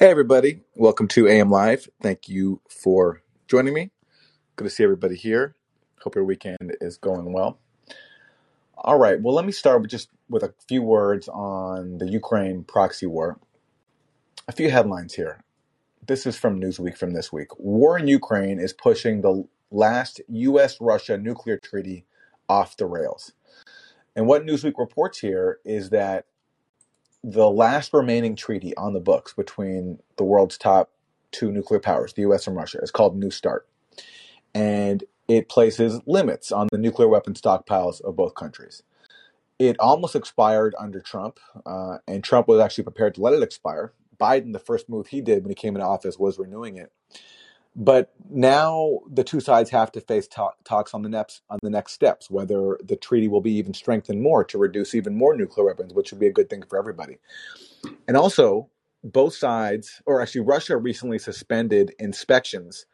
Hey, everybody. Welcome to AM Live. Thank you for joining me. Good to see everybody here. Hope your weekend is going well. All right. Well, let me start with just with a few words on the Ukraine proxy war. A few headlines here. This is from Newsweek from this week. War in Ukraine is pushing the last US Russia nuclear treaty off the rails. And what Newsweek reports here is that the last remaining treaty on the books between the world's top two nuclear powers, the US and Russia, is called New START. And it places limits on the nuclear weapon stockpiles of both countries. It almost expired under Trump, uh, and Trump was actually prepared to let it expire. Biden, the first move he did when he came into office was renewing it. But now the two sides have to face talk, talks on the next on the next steps, whether the treaty will be even strengthened more to reduce even more nuclear weapons, which would be a good thing for everybody. And also, both sides, or actually, Russia recently suspended inspections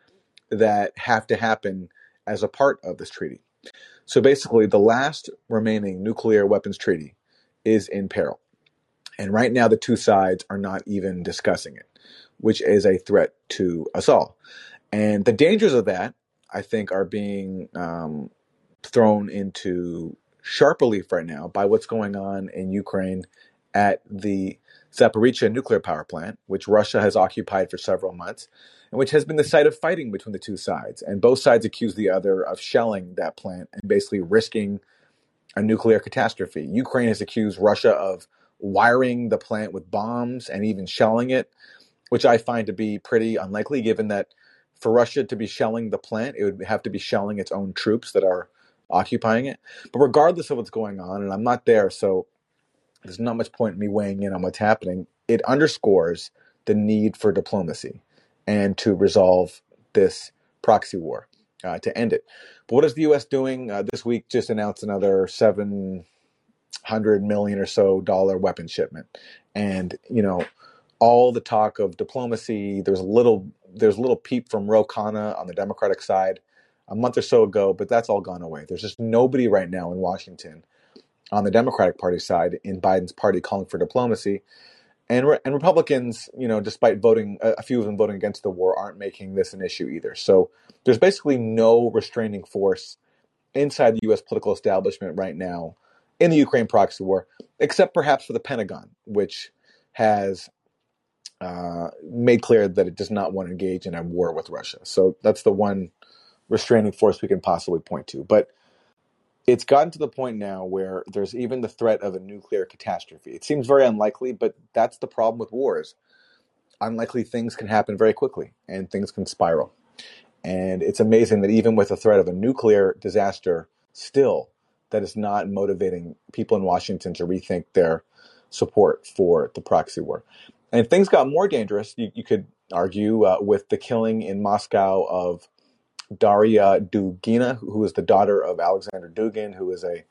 that have to happen as a part of this treaty. So basically, the last remaining nuclear weapons treaty is in peril. And right now, the two sides are not even discussing it, which is a threat to us all. And the dangers of that, I think, are being um, thrown into sharp relief right now by what's going on in Ukraine at the Zaporizhia nuclear power plant, which Russia has occupied for several months, and which has been the site of fighting between the two sides. And both sides accuse the other of shelling that plant and basically risking a nuclear catastrophe. Ukraine has accused Russia of wiring the plant with bombs and even shelling it, which I find to be pretty unlikely given that for Russia to be shelling the plant, it would have to be shelling its own troops that are occupying it. But regardless of what's going on, and I'm not there, so there's not much point in me weighing in on what's happening, it underscores the need for diplomacy and to resolve this proxy war, uh, to end it. But what is the U.S. doing? Uh, this week just announced another 700 million or so dollar weapon shipment. And, you know, all the talk of diplomacy, there's a little there's a little peep from Ro Khanna on the Democratic side a month or so ago, but that's all gone away. There's just nobody right now in Washington on the Democratic Party side in Biden's party calling for diplomacy. And, and Republicans, you know, despite voting, a few of them voting against the war, aren't making this an issue either. So there's basically no restraining force inside the U.S. political establishment right now in the Ukraine proxy war, except perhaps for the Pentagon, which has uh, made clear that it does not want to engage in a war with Russia. So that's the one restraining force we can possibly point to. But it's gotten to the point now where there's even the threat of a nuclear catastrophe. It seems very unlikely, but that's the problem with wars. Unlikely things can happen very quickly and things can spiral. And it's amazing that even with the threat of a nuclear disaster, still, that is not motivating people in Washington to rethink their support for the proxy war. And if things got more dangerous, you, you could argue, uh, with the killing in Moscow of Daria Dugina, who is the daughter of Alexander Dugin, who is a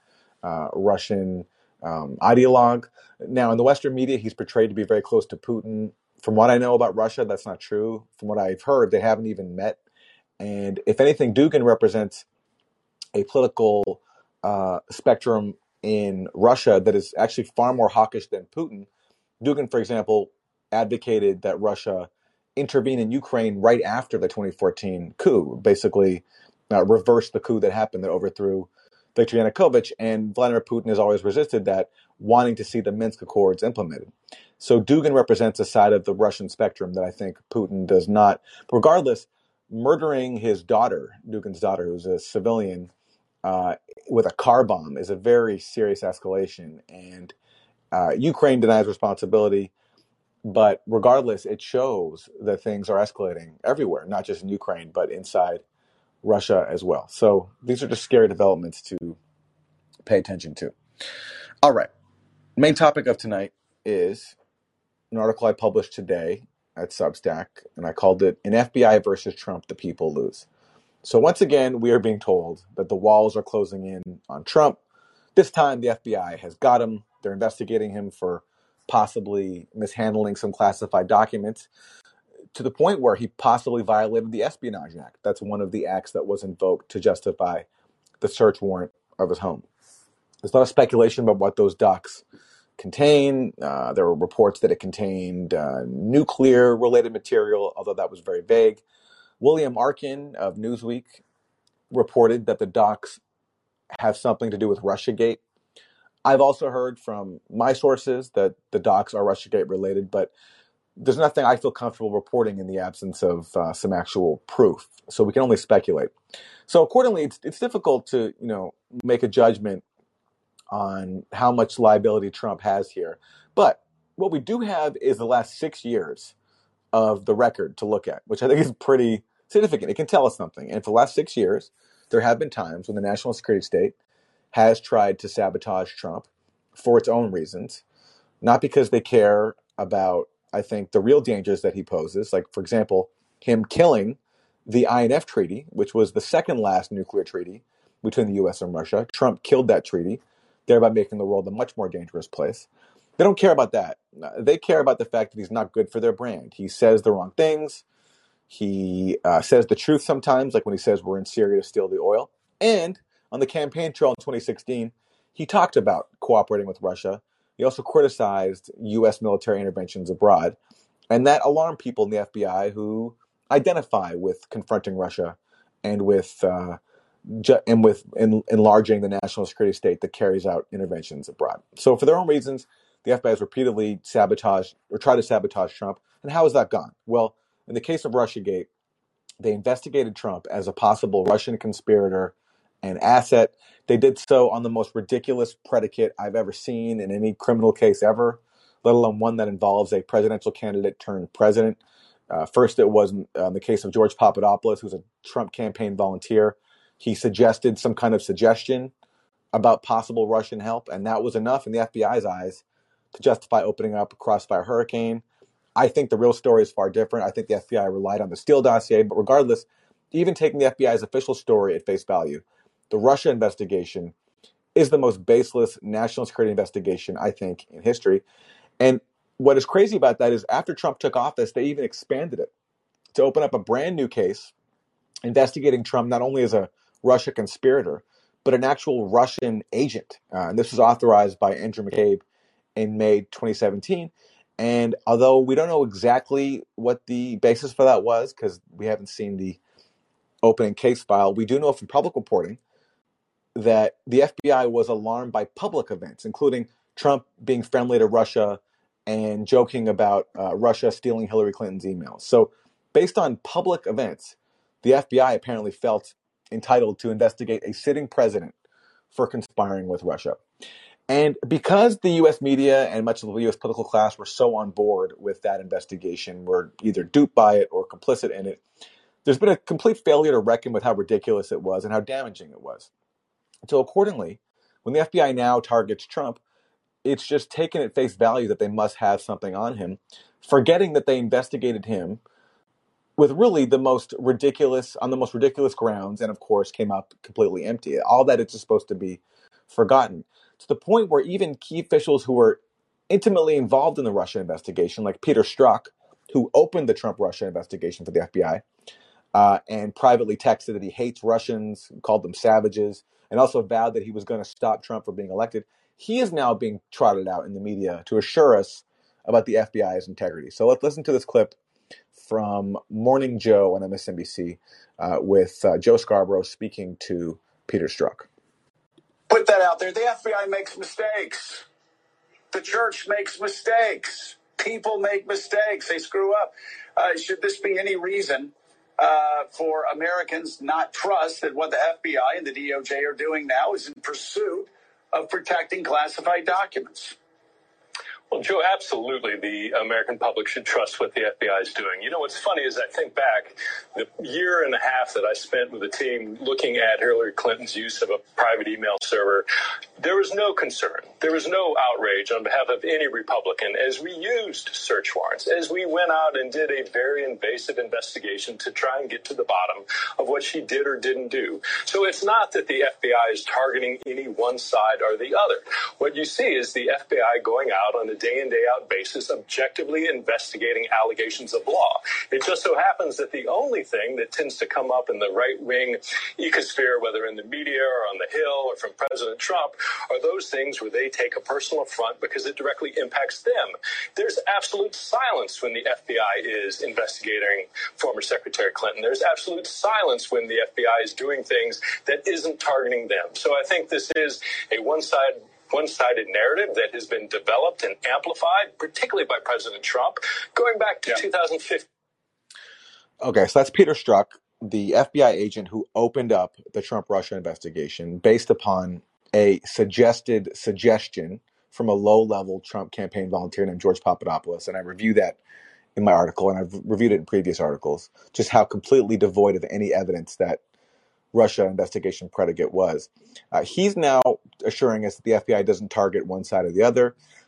uh, Russian um, ideologue. Now, in the Western media, he's portrayed to be very close to Putin. From what I know about Russia, that's not true. From what I've heard, they haven't even met. And if anything, Dugin represents a political uh, spectrum in Russia that is actually far more hawkish than Putin. Dugin, for example, advocated that Russia intervene in Ukraine right after the 2014 coup, basically uh, reverse the coup that happened that overthrew Viktor Yanukovych. And Vladimir Putin has always resisted that, wanting to see the Minsk Accords implemented. So Dugin represents a side of the Russian spectrum that I think Putin does not. Regardless, murdering his daughter, Dugin's daughter, who's a civilian, uh, with a car bomb is a very serious escalation. And uh, Ukraine denies responsibility. But regardless, it shows that things are escalating everywhere, not just in Ukraine, but inside Russia as well. So these are just scary developments to pay attention to. All right. Main topic of tonight is an article I published today at Substack, and I called it An FBI versus Trump, the People Lose. So once again, we are being told that the walls are closing in on Trump. This time, the FBI has got him. They're investigating him for possibly mishandling some classified documents to the point where he possibly violated the Espionage Act. That's one of the acts that was invoked to justify the search warrant of his home. There's a lot of speculation about what those docs contain. Uh, there were reports that it contained uh, nuclear related material, although that was very vague. William Arkin of Newsweek reported that the docs have something to do with Russiagate. I've also heard from my sources that the docs are Russiagate related, but there's nothing I feel comfortable reporting in the absence of uh, some actual proof. So we can only speculate. So accordingly, it's it's difficult to you know make a judgment on how much liability Trump has here. But what we do have is the last six years of the record to look at, which I think is pretty significant. It can tell us something. And for the last six years, there have been times when the national security state has tried to sabotage Trump for its own reasons, not because they care about, I think, the real dangers that he poses. Like, for example, him killing the INF Treaty, which was the second last nuclear treaty between the US and Russia. Trump killed that treaty, thereby making the world a much more dangerous place. They don't care about that. They care about the fact that he's not good for their brand. He says the wrong things. He uh, says the truth sometimes, like when he says we're in Syria to steal the oil. And on the campaign trail in 2016, he talked about cooperating with Russia. He also criticized U.S. military interventions abroad. And that alarmed people in the FBI who identify with confronting Russia and with uh, ju- and with en- enlarging the national security state that carries out interventions abroad. So, for their own reasons, the FBI has repeatedly sabotaged or tried to sabotage Trump. And how has that gone? Well, in the case of Russiagate, they investigated Trump as a possible Russian conspirator and asset. They did so on the most ridiculous predicate I've ever seen in any criminal case ever, let alone one that involves a presidential candidate turned president. Uh, first, it was uh, the case of George Papadopoulos, who's a Trump campaign volunteer. He suggested some kind of suggestion about possible Russian help, and that was enough in the FBI's eyes to justify opening up a crossfire hurricane. I think the real story is far different. I think the FBI relied on the Steele dossier, but regardless, even taking the FBI's official story at face value, the Russia investigation is the most baseless national security investigation, I think, in history. And what is crazy about that is after Trump took office, they even expanded it to open up a brand new case investigating Trump not only as a Russia conspirator, but an actual Russian agent. Uh, and this was authorized by Andrew McCabe in May 2017. And although we don't know exactly what the basis for that was, because we haven't seen the opening case file, we do know from public reporting that the FBI was alarmed by public events, including Trump being friendly to Russia and joking about uh, Russia stealing Hillary Clinton's emails. So, based on public events, the FBI apparently felt entitled to investigate a sitting president for conspiring with Russia. And because the US media and much of the US political class were so on board with that investigation, were either duped by it or complicit in it, there's been a complete failure to reckon with how ridiculous it was and how damaging it was. So, accordingly, when the FBI now targets Trump, it's just taken at face value that they must have something on him, forgetting that they investigated him with really the most ridiculous on the most ridiculous grounds and of course came up completely empty. All that it's supposed to be forgotten. To the point where even key officials who were intimately involved in the russia investigation like peter strzok who opened the trump russia investigation for the fbi uh, and privately texted that he hates russians called them savages and also vowed that he was going to stop trump from being elected he is now being trotted out in the media to assure us about the FBI's integrity. So let's listen to this clip from Morning Joe on MSNBC uh, with uh, Joe Scarborough speaking to Peter Strzok. Put that out there. The FBI makes mistakes. The church makes mistakes. People make mistakes. They screw up. Uh, should this be any reason uh, for Americans not trust that what the FBI and the DOJ are doing now is in pursuit of protecting classified documents. Well, Joe, absolutely. The American public should trust what the FBI is doing. You know, what's funny is I think back the year and a half that I spent with the team looking at Hillary Clinton's use of a private email server, there was no concern. There was no outrage on behalf of any Republican as we used search warrants, as we went out and did a very invasive investigation to try and get to the bottom of what she did or didn't do. So it's not that the FBI is targeting any one side or the other. What you see is the FBI going out on a day in, day out basis, objectively investigating allegations of law. It just so happens that the only thing that tends to come up in the right wing ecosphere, whether in the media or on the Hill or from President Trump, are those things where they take a personal affront because it directly impacts them. There's absolute silence when the FBI is investigating former Secretary Clinton. There's absolute silence when the FBI is doing things that isn't targeting them. So I think this is a one side one-sided narrative that has been developed and amplified, particularly by President Trump, going back to yeah. 2015. Okay, so that's Peter Strzok, the FBI agent who opened up the Trump Russia investigation based upon a suggested suggestion from a low-level Trump campaign volunteer named George Papadopoulos, and I review that in my article, and I've reviewed it in previous articles, just how completely devoid of any evidence that Russia investigation predicate was. Uh, he's now assuring us that the FBI doesn't target one side or the other.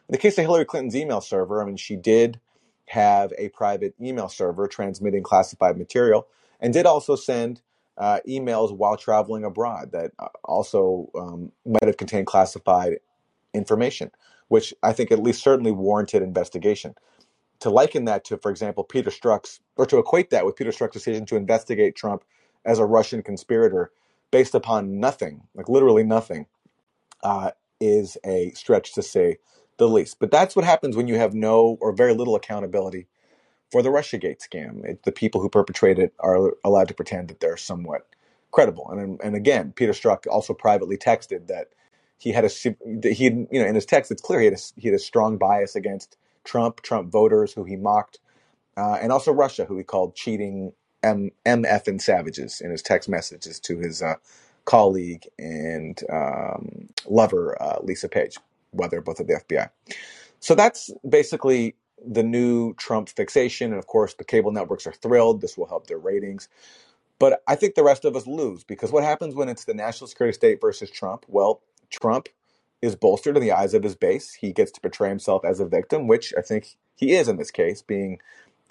In the case of Hillary Clinton's email server, I mean, she did have a private email server transmitting classified material and did also send uh, emails while traveling abroad that uh, also um, might have contained classified information, which I think at least certainly warranted investigation. To liken that to, for example, Peter Strzok's, or to equate that with Peter Strzok's decision to investigate Trump as a Russian conspirator based upon nothing, like literally nothing, uh, is a stretch to say the least. But that's what happens when you have no or very little accountability for the Russiagate scam. It, the people who perpetrate it are allowed to pretend that they're somewhat credible. And and again, Peter Strzok also privately texted that he had a he you know in his text it's clear he had a, he had a strong bias against Trump, Trump voters who he mocked, uh, and also Russia, who he called cheating M MF and savages in his text messages to his uh, colleague and um, lover uh, Lisa Page, whether both of the FBI. So that's basically the new Trump fixation, and of course the cable networks are thrilled. This will help their ratings. But I think the rest of us lose because what happens when it's the national security state versus Trump? Well, Trump is bolstered in the eyes of his base. He gets to portray himself as a victim, which I think he is in this case, being,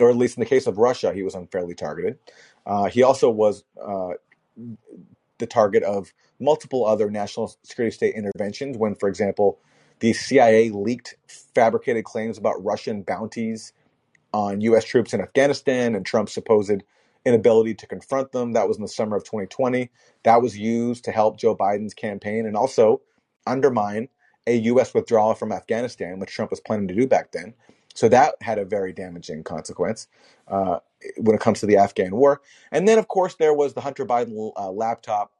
or at least in the case of Russia, he was unfairly targeted. Uh, he also was uh, the target of multiple other national security state interventions when, for example, the CIA leaked fabricated claims about Russian bounties on U.S. troops in Afghanistan and Trump's supposed inability to confront them. That was in the summer of 2020. That was used to help Joe Biden's campaign and also undermine a U.S. withdrawal from Afghanistan, which Trump was planning to do back then. So that had a very damaging consequence uh, when it comes to the Afghan war. And then, of course, there was the Hunter Biden uh, laptop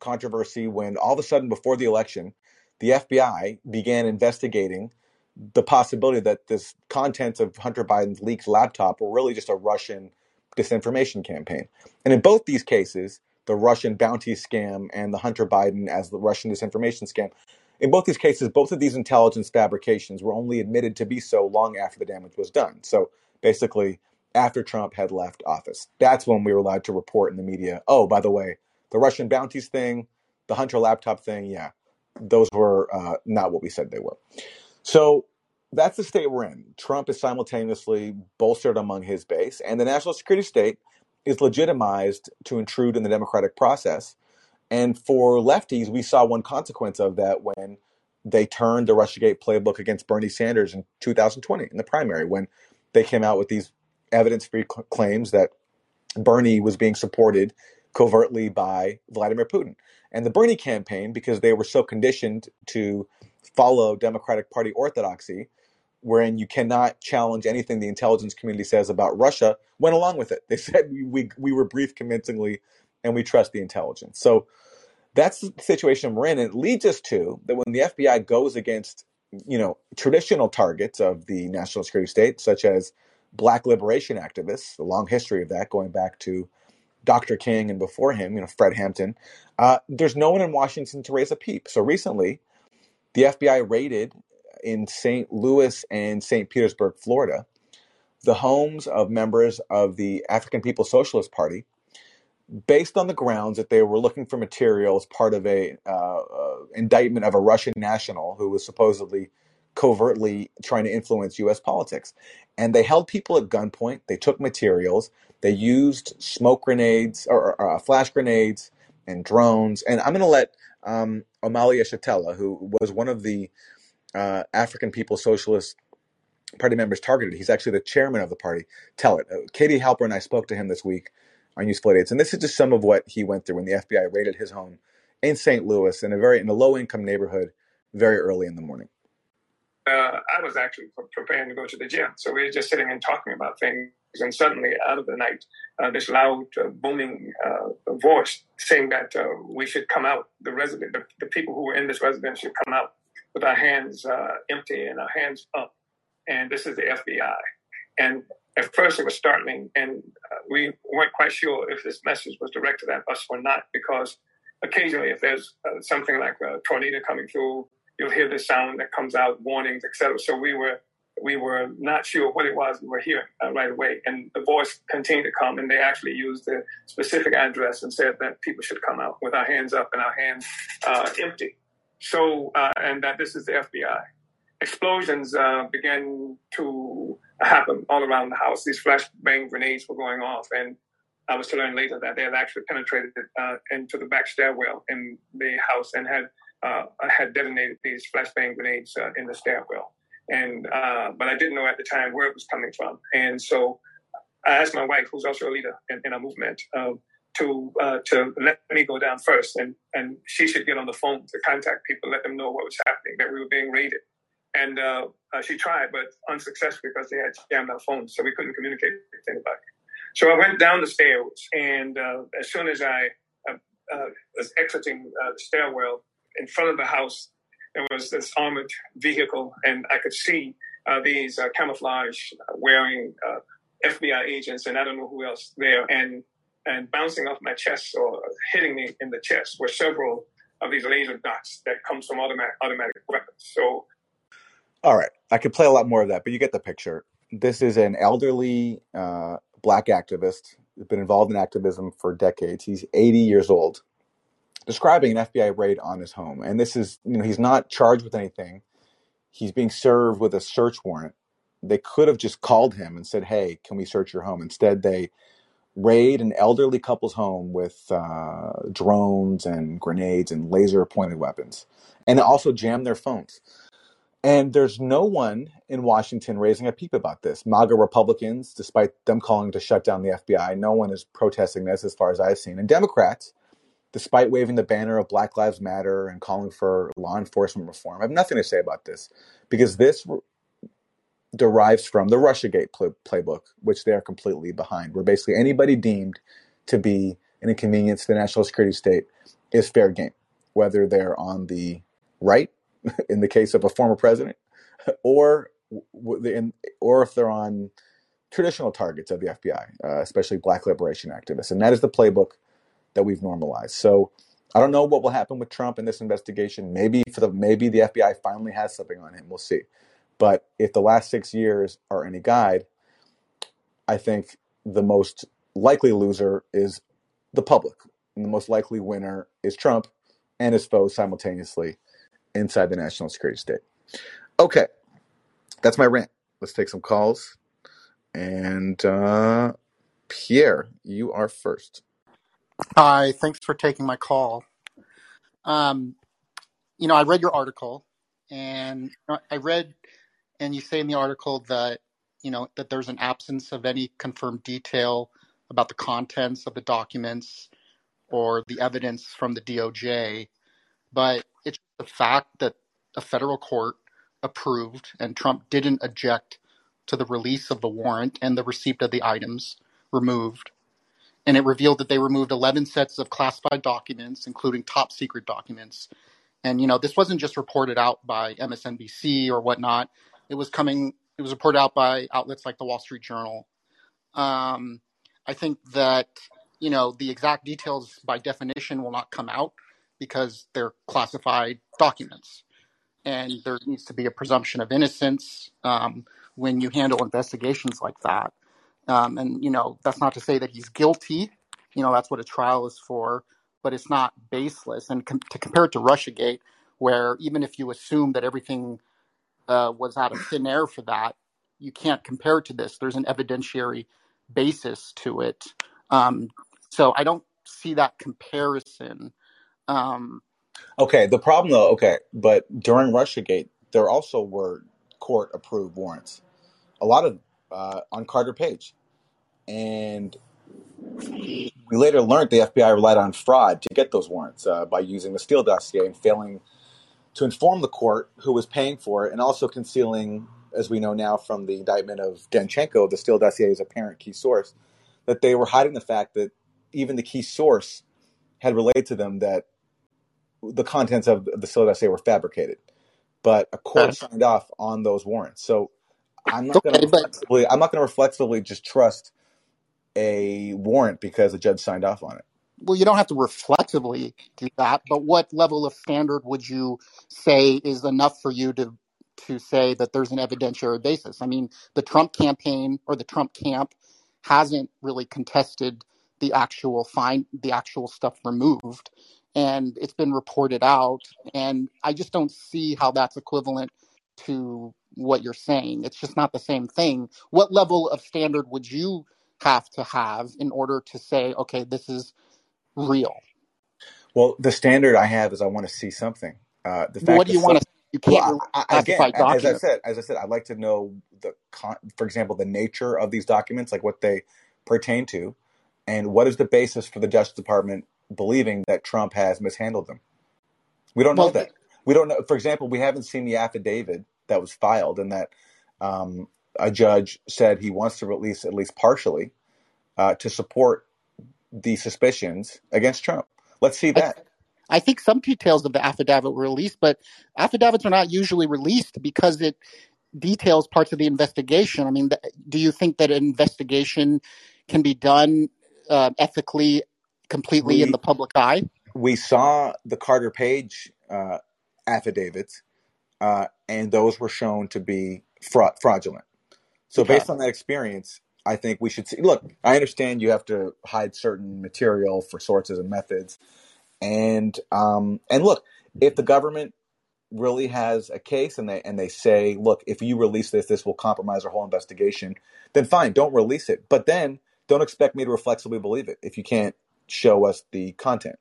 controversy when all of a sudden, before the election, the FBI began investigating the possibility that this contents of Hunter Biden's leaked laptop were really just a Russian disinformation campaign. And in both these cases, the Russian bounty scam and the Hunter Biden as the Russian disinformation scam, in both these cases, both of these intelligence fabrications were only admitted to be so long after the damage was done. So basically, after Trump had left office. That's when we were allowed to report in the media oh, by the way, the Russian bounties thing, the Hunter laptop thing, yeah, those were uh, not what we said they were. So that's the state we're in. Trump is simultaneously bolstered among his base, and the national security state is legitimized to intrude in the democratic process. And for lefties, we saw one consequence of that when they turned the Russiagate playbook against Bernie Sanders in 2020 in the primary, when they came out with these evidence free cl- claims that Bernie was being supported covertly by Vladimir Putin. And the Bernie campaign, because they were so conditioned to follow Democratic Party orthodoxy, wherein you cannot challenge anything the intelligence community says about Russia, went along with it. They said we, we, we were briefed convincingly and we trust the intelligence. So that's the situation we're in. And it leads us to that when the FBI goes against, you know, traditional targets of the national security state, such as black liberation activists, a long history of that going back to Dr. King and before him, you know, Fred Hampton, uh, there's no one in Washington to raise a peep. So recently, the FBI raided in St. Louis and St. Petersburg, Florida, the homes of members of the African People's Socialist Party, based on the grounds that they were looking for material as part of a uh, uh, indictment of a Russian national who was supposedly covertly trying to influence U.S. politics. And they held people at gunpoint. They took materials. They used smoke grenades or, or uh, flash grenades and drones. And I'm going to let um, Omali Yeshitela, who was one of the uh, African People Socialist party members targeted. He's actually the chairman of the party. Tell it. Uh, Katie Halper and I spoke to him this week on Useful Idiots, and this is just some of what he went through when the FBI raided his home in St. Louis in a very in a low income neighborhood very early in the morning. Uh, I was actually preparing to go to the gym, so we were just sitting and talking about things, and suddenly, out of the night, uh, this loud, uh, booming uh, voice saying that uh, we should come out. The resident, the, the, people who were in this residence should come out with our hands uh, empty and our hands up and this is the FBI. And at first it was startling, and uh, we weren't quite sure if this message was directed at us or not, because occasionally, if there's uh, something like a tornado coming through, you'll hear the sound that comes out, warnings, etc. So we were we were not sure what it was we were hearing uh, right away, and the voice continued to come, and they actually used the specific address and said that people should come out with our hands up and our hands uh, empty. So, uh, and that this is the FBI explosions uh, began to happen all around the house. These flashbang grenades were going off, and I was to learn later that they had actually penetrated uh, into the back stairwell in the house and had uh, had detonated these flashbang grenades uh, in the stairwell. And uh, but I didn't know at the time where it was coming from, and so I asked my wife, who's also a leader in, in our movement. Um, to uh, to let me go down first, and and she should get on the phone to contact people, let them know what was happening, that we were being raided, and uh, uh, she tried, but unsuccessful because they had jammed our phones, so we couldn't communicate with anybody. So I went down the stairs, and uh, as soon as I uh, uh, was exiting uh, the stairwell, in front of the house, there was this armored vehicle, and I could see these camouflage wearing FBI agents, and I don't know who else there, and and bouncing off my chest or hitting me in the chest were several of these laser dots that comes from automatic automatic weapons. So all right. I could play a lot more of that, but you get the picture. This is an elderly uh, black activist who's been involved in activism for decades. He's 80 years old, describing an FBI raid on his home. And this is, you know, he's not charged with anything. He's being served with a search warrant. They could have just called him and said, hey, can we search your home? Instead, they raid an elderly couple's home with uh, drones and grenades and laser pointed weapons and also jam their phones. And there's no one in Washington raising a peep about this. MAGA Republicans, despite them calling to shut down the FBI, no one is protesting this as far as I've seen. And Democrats, despite waving the banner of Black Lives Matter and calling for law enforcement reform, have nothing to say about this because this derives from the Russiagate play- playbook, which they are completely behind, where basically anybody deemed to be an inconvenience to the national security state is fair game, whether they're on the right in the case of a former president, or or if they're on traditional targets of the FBI, uh, especially Black liberation activists, and that is the playbook that we've normalized. So I don't know what will happen with Trump in this investigation. Maybe for the maybe the FBI finally has something on him. We'll see. But if the last six years are any guide, I think the most likely loser is the public, and the most likely winner is Trump and his foes simultaneously inside the national security state. Okay, that's my rant. Let's take some calls. And uh, Pierre, you are first. Hi, thanks for taking my call. Um, you know, I read your article, and I read, and you say in the article that you know that there's an absence of any confirmed detail about the contents of the documents or the evidence from the DOJ, but it's the fact that a federal court approved and Trump didn't object to the release of the warrant and the receipt of the items removed. And it revealed that they removed 11 sets of classified documents, including top secret documents. And, you know, this wasn't just reported out by MSNBC or whatnot. It was coming, it was reported out by outlets like the Wall Street Journal. Um, I think that, you know, the exact details by definition will not come out because they're classified documents. And there needs to be a presumption of innocence um, when you handle investigations like that. Um, and, you know, that's not to say that he's guilty. You know, that's what a trial is for, but it's not baseless. And com- to compare it to Russiagate, where even if you assume that everything uh, was out of thin air for that, you can't compare it to this. There's an evidentiary basis to it. Um, so I don't see that comparison um, Okay, the problem though, okay, but during Russiagate, there also were court approved warrants. a lot of uh, on Carter Page, and we later learned the FBI relied on fraud to get those warrants uh, by using the Steele dossier and failing to inform the court who was paying for it, and also concealing, as we know now from the indictment of Danchenko, the Steele dossier's apparent key source, that they were hiding the fact that even the key source had relayed to them that the contents of the Steele dossier were fabricated. But a court Right. signed off on those warrants. So I'm not going Okay, to but reflexively. I'm not going to reflexively just trust a warrant because a judge signed off on it. well, you don't have to reflexively do that. But what level of standard would you say is enough for you to to say that there's an evidentiary basis? I mean, the Trump campaign or the Trump camp hasn't really contested the actual fine, the actual stuff removed, and it's been reported out. And I just don't see how that's equivalent to what you're saying. It's just not the same thing. What level of standard would you have to have in order to say, okay, this is real? Well, the standard I have is I want to see something. Uh, the fact what do you want to? You can't release I, I, again, classified as I said, as I said, I'd like to know the, con- for example, the nature of these documents, like what they pertain to, and what is the basis for the Justice Department believing that Trump has mishandled them. We don't know Well, that. We don't know. For example, we haven't seen the affidavit that was filed, and that um, a judge said he wants to release at least partially uh, to support the suspicions against Trump. Let's see I, that. I think some details of the affidavit were released, but affidavits are not usually released because it details parts of the investigation. I mean, th- do you think that an investigation can be done uh, ethically, completely in the public eye? we saw the Carter Page uh, affidavits, uh, and those were shown to be fra- fraudulent. So, Okay. based on that experience, I think we should see. Look, I understand you have to hide certain material for sources and methods, and um, and look, if the government really has a case and they and they say, look, if you release this, this will compromise our whole investigation, then fine, don't release it. But then don't expect me to reflexively believe it if you can't show us the content.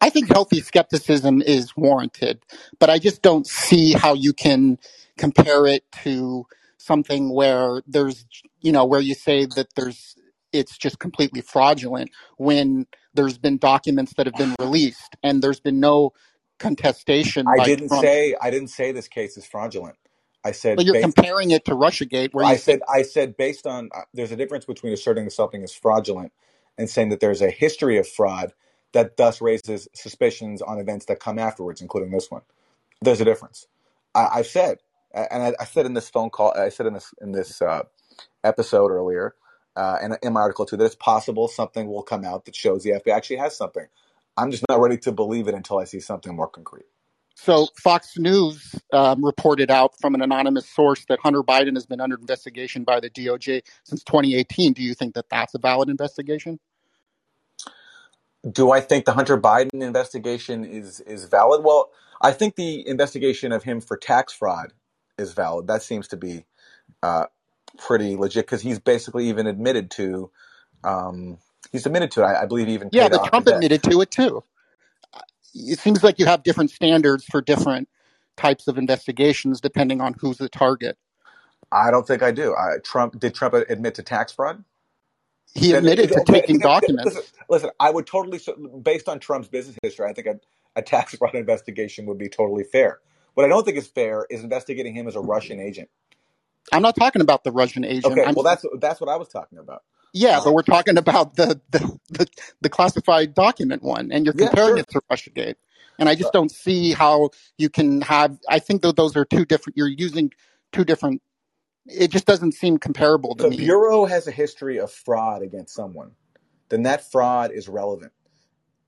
I think healthy skepticism is warranted, but I just don't see how you can compare it to something where there's, you know, where you say that there's, it's just completely fraudulent when there's been documents that have been released and there's been no contestation I didn't Trump. say I didn't say this case is fraudulent. I But said you're based. comparing it to Russiagate, where I said I said based on. Uh, there's a difference between asserting that something is fraudulent and saying that there's a history of fraud that thus raises suspicions on events that come afterwards, including this one. There's a difference. I, I've said, and I, I said in this phone call, I said in this in this uh, episode earlier, uh, and in my article too, that it's possible something will come out that shows the FBI actually has something. I'm just not ready to believe it until I see something more concrete. So Fox News um, reported out from an anonymous source that Hunter Biden has been under investigation by the DOJ since 2018. Do you think that that's a valid investigation? Do I think the Hunter Biden investigation is is valid? Well, I think the investigation of him for tax fraud is valid. That seems to be uh, pretty legit because he's basically even admitted to um, he's admitted to it. I, I believe he even Yeah, paid but Trump admitted to it too. It seems like you have different standards for different types of investigations depending on who's the target. I don't think I do. I, Trump did Trump admit to tax fraud? He Then, admitted to okay, taking okay, listen, documents. listen. I would totally, based on Trump's business history, I think a, a tax fraud investigation would be totally fair. What I don't think is fair is investigating him as a Russian agent. I'm not talking about the Russian agent. Okay, I'm well that's that's what I was talking about. Yeah, but we're talking about the the, the the classified document one, and you're yeah, comparing sure. it to RussiaGate. And I just don't see how you can have. I think that those are two different. You're using two different. It just doesn't seem comparable to the me. bureau has a history of fraud against someone, then that fraud is relevant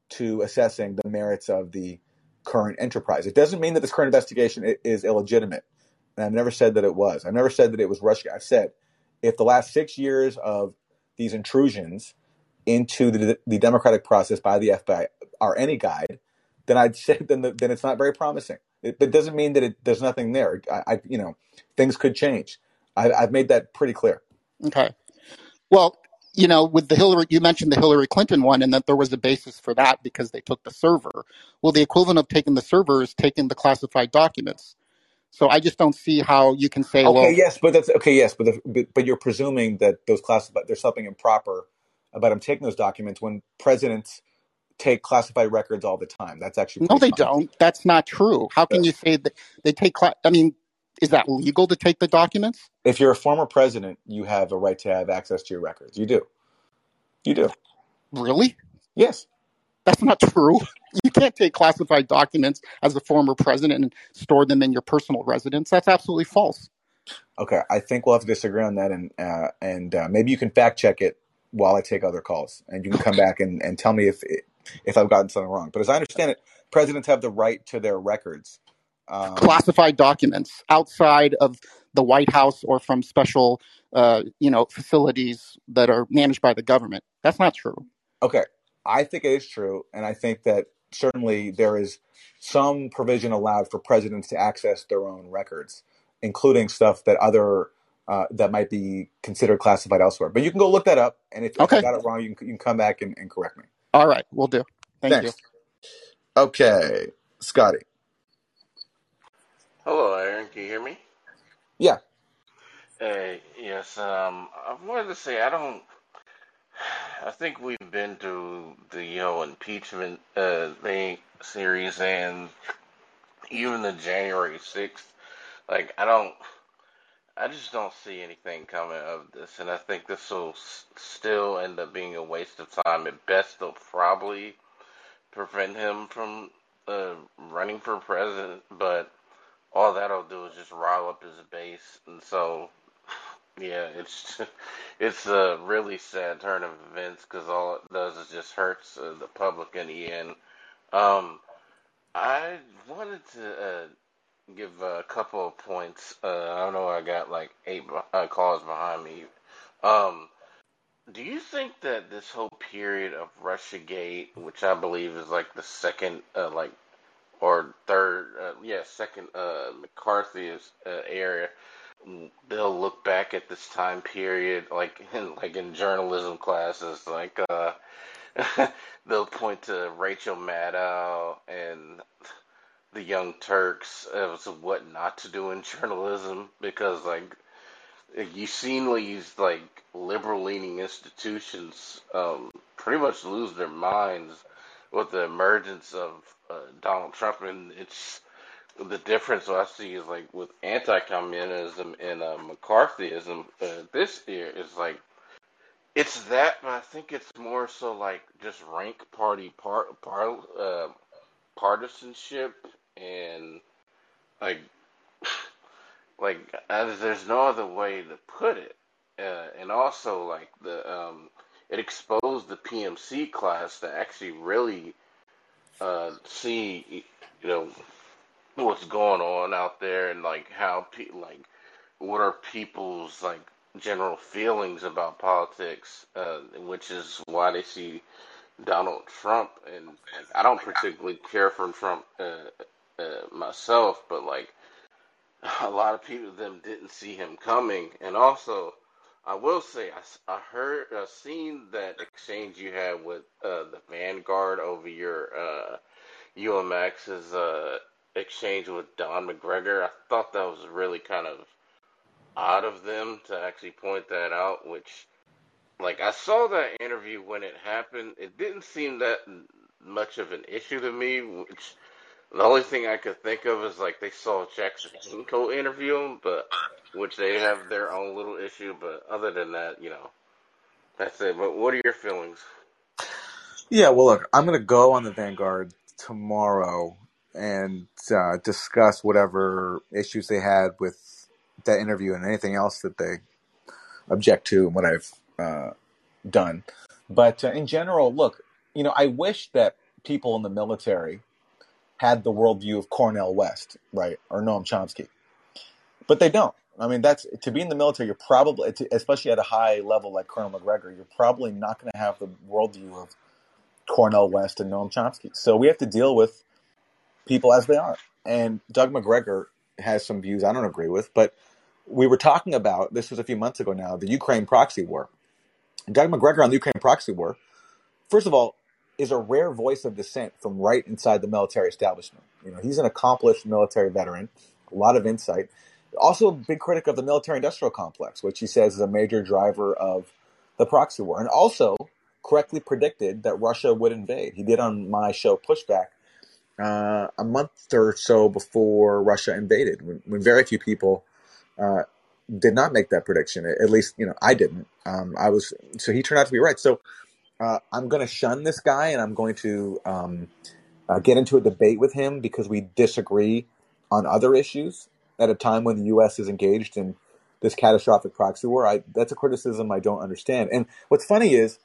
to assessing the merits of the current enterprise. It doesn't mean that this current investigation is illegitimate. And I've never said that it was. I've never said that it was Russia. I've said if the last six years of these intrusions into the, the democratic process by the FBI are any guide, then I'd say then the, then it's not very promising. It, it doesn't mean that it, there's nothing there. I, I you know things could change. I, I've made that pretty clear. Okay. Well, you know, with the Hillary, you mentioned the Hillary Clinton one, and that there was a basis for that because they took the server. Well, the equivalent of taking the server is taking the classified documents. So I just don't see how you can say, Okay, well, yes, but that's okay. Yes, but the, but, but you're presuming that those classified there's something improper about him taking those documents when presidents take classified records all the time. That's actually no, they common. don't. That's not true. How can Yes. you say that they take? Cla- I mean, is that legal to take the documents? If you're a former president, you have a right to have access to your records. You do. You do. Really? Yes. That's not true. You can't take classified documents as a former president and store them in your personal residence. That's absolutely false. Okay. I think we'll have to disagree on that, and uh, and uh, maybe you can fact check it while I take other calls, and you can come back and, and tell me if if I've gotten something wrong. But as I understand it, presidents have the right to their records. Um, Classified documents outside of the White House or from special, uh, you know, facilities that are managed by the government. That's not true. Okay, I think it is true, and I think that certainly there is some provision allowed for presidents to access their own records, including stuff that other uh, that might be considered classified elsewhere. But you can go look that up, and if, if I got it wrong, you can, you can come back and, and correct me. All right, we'll do. Thank you. Thanks. Okay, Scotty. Hello, Aaron. Can you hear me? Yeah. Hey, yes. Um, I wanted to say I don't. I think we've been through the you know impeachment uh thing series and even the January sixth. Like I don't. I just don't see anything coming of this, and I think this will s- still end up being a waste of time. At best, they'll probably prevent him from uh, running for president, but all that'll do is just rile up his base, and so yeah, it's it's a really sad turn of events because all it does is just hurts uh, the public in the end. Um, I wanted to uh, give a couple of points. Uh, I don't know, I got like eight uh, calls behind me. Um, do you think that this whole period of RussiaGate, which I believe is like the second, uh, like or third, uh, yeah, second uh, McCarthy's uh, area, they'll look back at this time period, like in like in journalism classes, like uh, they'll point to Rachel Maddow and the Young Turks as what not to do in journalism because like you've seen these like liberal leaning institutions um, pretty much lose their minds with the emergence of uh, Donald Trump, and it's the difference I see is like with anti-communism and uh, McCarthyism uh, this year is like it's that, but I think it's more so like just rank party par, par uh, partisanship and like like there's no other way to put it, uh, and also like the um, it exposed the PMC class to actually really uh, see you know what's going on out there and like how pe- like what are people's like general feelings about politics, uh, which is why they see Donald Trump. And like I don't particularly care for Trump uh, uh, myself, but like a lot of people them didn't see him coming, and also I will say I, I heard uh, seen that exchange you had with uh, the Vanguard over your uh, UMX's uh, exchange with Don McGregor. I thought that was really kind of odd of them to actually point that out, which like I saw that interview when it happened. It didn't seem that much of an issue to me. Which the only thing I could think of is like they saw Jackson Hinkle interview him, but which they have their own little issue. But other than that, you know, that's it. But what are your feelings? Yeah. Well, look, I'm to go on the Vanguard tomorrow and uh, discuss whatever issues they had with that interview and anything else that they object to and what I've uh, done. But uh, in general, look, you know, I wish that people in the military had the worldview of Cornel West, right, or Noam Chomsky, but they don't. I mean, that's to be in the military. You're probably, especially at a high level like Colonel McGregor, you're probably not going to have the worldview of Cornel West and Noam Chomsky. So we have to deal with people as they are. And Doug McGregor has some views I don't agree with, but we were talking about this was a few months ago now the Ukraine proxy war. Doug McGregor on the Ukraine proxy war, first of all, is a rare voice of dissent from right inside the military establishment. You know, he's an accomplished military veteran. a lot of insight. Also, a big critic of the military-industrial complex, which he says is a major driver of the proxy war, and also correctly predicted that Russia would invade. He did on my show Pushback uh, a month or so before Russia invaded, when, when very few people uh, did not make that prediction. At least, you know, I didn't. Um, I was so he turned out to be right. So uh, I'm going to shun this guy, and I'm going to um, uh, get into a debate with him because we disagree on other issues at a time when the U.S. is engaged in this catastrophic proxy war. I, that's a criticism I don't understand. And what's funny is,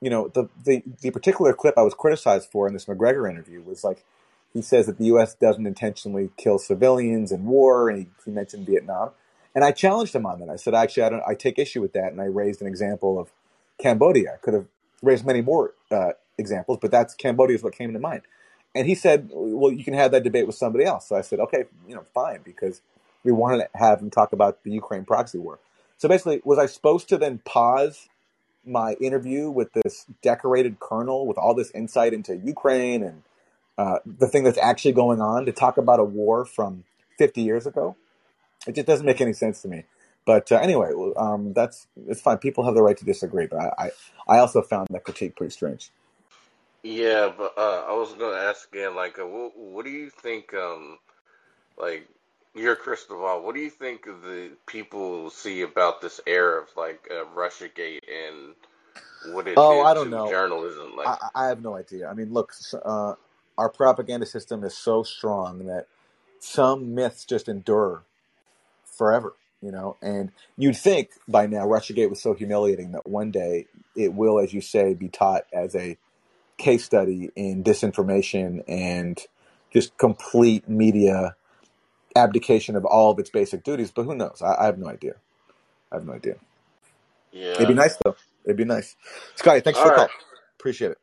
you know, the, the the particular clip I was criticized for in this McGregor interview was like he says that the U.S. doesn't intentionally kill civilians in war, and he, he mentioned Vietnam. And I challenged him on that. I said, actually, I don't. I take issue with that, and I raised an example of Cambodia. I could have raised many more uh, examples, but that's Cambodia is what came to mind. And he said, well, you can have that debate with somebody else. So I said, okay, you know, fine, because we wanted to have him talk about the Ukraine proxy war. So basically, was I supposed to then pause my interview with this decorated colonel with all this insight into Ukraine and uh, the thing that's actually going on to talk about a war from 50 years ago? It just doesn't make any sense to me. But uh, anyway, um, that's it's fine. People have the right to disagree, but I, I, I also found that critique pretty strange. Yeah, but uh, I was gonna ask again, like, uh, what, what do you think? Um, like, your crystal ball. What do you think the people see about this era of like uh, RussiaGate and what it Oh, I don't to know. journalism? Like, I, I have no idea. I mean, look, uh, our propaganda system is so strong that some myths just endure forever, you know. And you'd think by now RussiaGate was so humiliating that one day it will, as you say, be taught as a case study in disinformation and just complete media abdication of all of its basic duties. But who knows? I, I have no idea. I have no idea. Yeah. It'd be nice though. It'd be nice. Scotty, thanks for All the right. call. Appreciate it.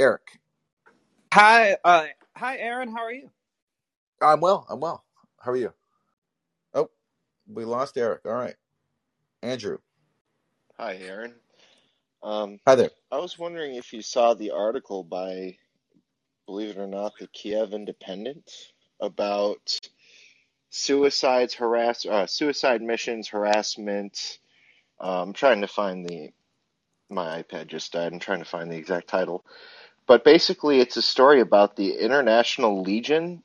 Eric, Hi, uh, hi, Aaron. How are you? I'm well. I'm well. How are you? Oh, we lost Eric. All right. Andrew. Hi, Aaron. Um, Hi there. I was wondering if you saw the article by, believe it or not, the Kiev Independent about suicides, harass, uh, suicide missions, harassment. Uh, I'm trying to find the, my iPad just died. I'm trying to find the exact title. But basically, it's a story about the International Legion.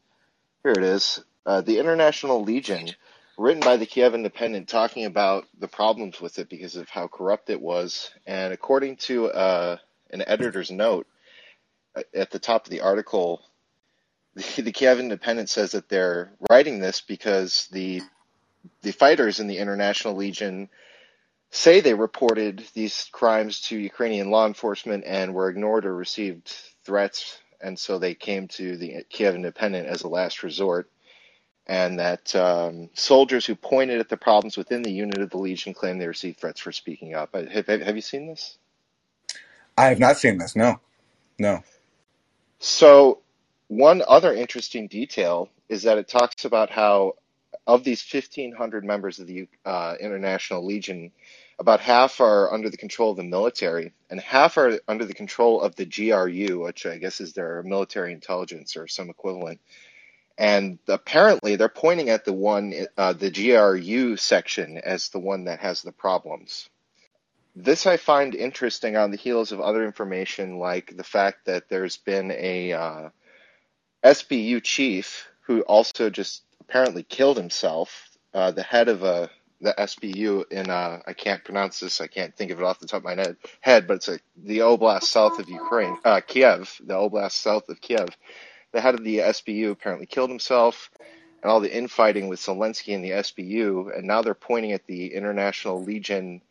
Here it is. Uh, the International Legion, written by the Kiev Independent, talking about the problems with it because of how corrupt it was. And according to uh, an editor's note uh, at the top of the article, the, the Kiev Independent says that they're writing this because the the fighters in the International Legion say they reported these crimes to Ukrainian law enforcement and were ignored or received threats, and so they came to the Kiev Independent as a last resort. And that um, soldiers who pointed at the problems within the unit of the Legion claimed they received threats for speaking up. Have, have have you seen this? I have not seen this. No. No. So, one other interesting detail is that it talks about how, of these 1,500 members of the uh, International Legion, about half are under the control of the military, and half are under the control of the GRU, which I guess is their military intelligence or some equivalent. And apparently, they're pointing at the one, uh, the GRU section, as the one that has the problems. This I find interesting on the heels of other information, like the fact that there's been a uh, SBU chief who also just apparently killed himself. Uh, the head of uh, the SBU in uh, I can't pronounce this. I can't think of it off the top of my head. Head, but it's a, the oblast south of Ukraine, uh, Kiev, the oblast south of Kiev. The head of the SBU apparently killed himself, and all the infighting with Zelensky and the SBU, and now they're pointing at the International Legion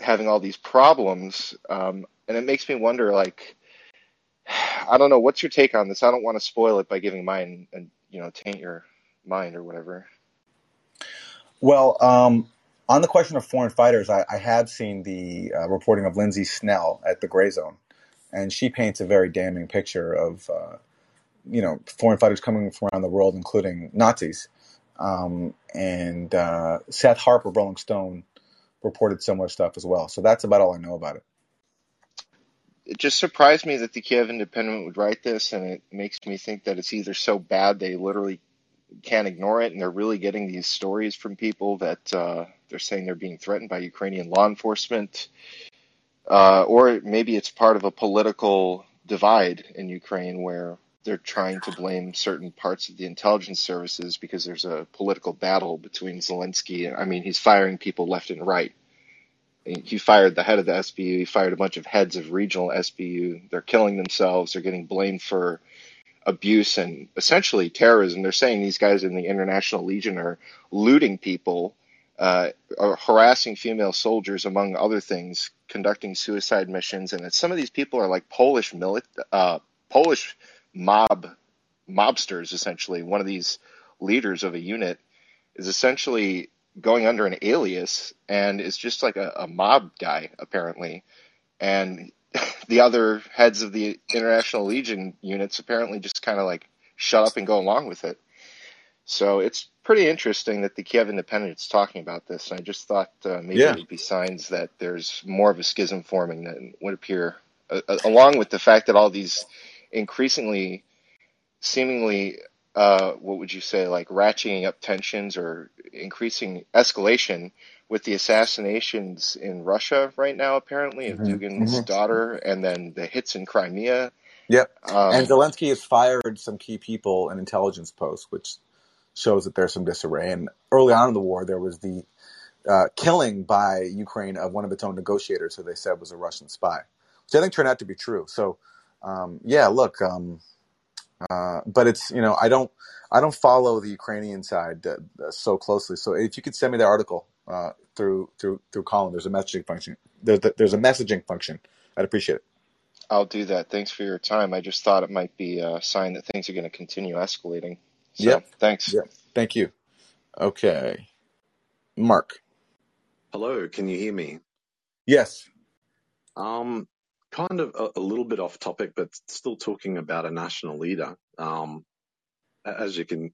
having all these problems, um, and it makes me wonder, like, I don't know, what's your take on this? I don't want to spoil it by giving mine and you know taint your mind or whatever. Well, um, on the question of foreign fighters, I, I have seen the uh, reporting of Lindsey Snell at the Grayzone, and she paints a very damning picture of uh, you know foreign fighters coming from around the world, including Nazis. Um, and uh, Seth Harper, Rolling Stone, reported similar stuff as well. So that's about all I know about it. It just surprised me that the Kiev Independent would write this, and it makes me think that it's either so bad they literally can't ignore it, and they're really getting these stories from people that uh, they're saying they're being threatened by Ukrainian law enforcement, uh, or maybe it's part of a political divide in Ukraine where they're trying to blame certain parts of the intelligence services because there's a political battle between Zelensky. I mean, he's firing people left and right. He fired the head of the SBU. He fired a bunch of heads of regional SBU. They're killing themselves. They're getting blamed for abuse and essentially terrorism. They're saying these guys in the International Legion are looting people, uh, are harassing female soldiers, among other things, conducting suicide missions, and that some of these people are like Polish milit- uh, Polish mob mobsters. Essentially, one of these leaders of a unit is essentially going under an alias and is just like a, a mob guy apparently, and the other heads of the International Legion units apparently just kind of like shut up and go along with it. So it's pretty interesting that the Kiev Independent is talking about this. And I just thought uh, maybe Yeah. it would be signs that there's more of a schism forming than would appear, uh, uh, along with the fact that all these increasingly, seemingly, uh, what would you say, like ratcheting up tensions or increasing escalation with the assassinations in Russia right now, apparently, of Mhm, Dugin's mhm. daughter, and then the hits in Crimea. Yep. Um, And Zelensky has fired some key people in intelligence posts, which shows that there's some disarray. And early on in the war, there was the uh, killing by Ukraine of one of its own negotiators, who they said was a Russian spy, which I think turned out to be true. So, um, yeah, look, um, uh, but it's you know I don't I don't follow the Ukrainian side uh, so closely. So if you could send me the article uh, through through through Callin, there's a messaging function. There's there's a messaging function. I'd appreciate it. I'll do that. Thanks for your time. I just thought it might be a sign that things are going to continue escalating. So, Yep. thanks. Yep. Thank you. Okay, Mark. Hello, can you hear me? Yes. Um, kind of a, a little bit off topic, but still talking about a national leader. Um, as you can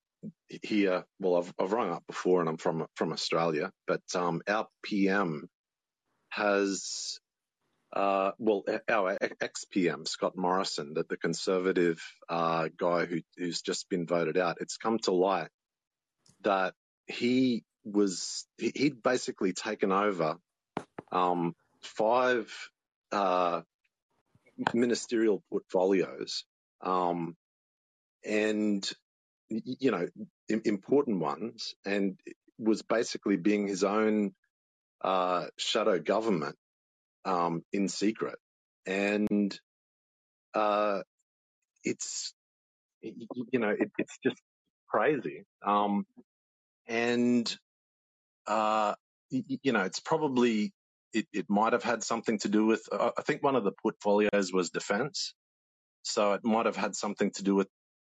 hear, well, I've, I've rung up before and I'm from, from Australia, but, um, our PM has, uh, well, our ex-PM, Scott Morrison, that the conservative, uh, guy who, who's just been voted out, it's come to light that he was, he, he'd basically taken over, um, five, uh, ministerial portfolios, um, and you know important ones, and was basically being his own uh, shadow government um, in secret, and uh, it's you know it, it's just crazy, um, and uh, you know it's probably it, it might have had something to do with I think one of the portfolios was defense. So it might have had something to do with,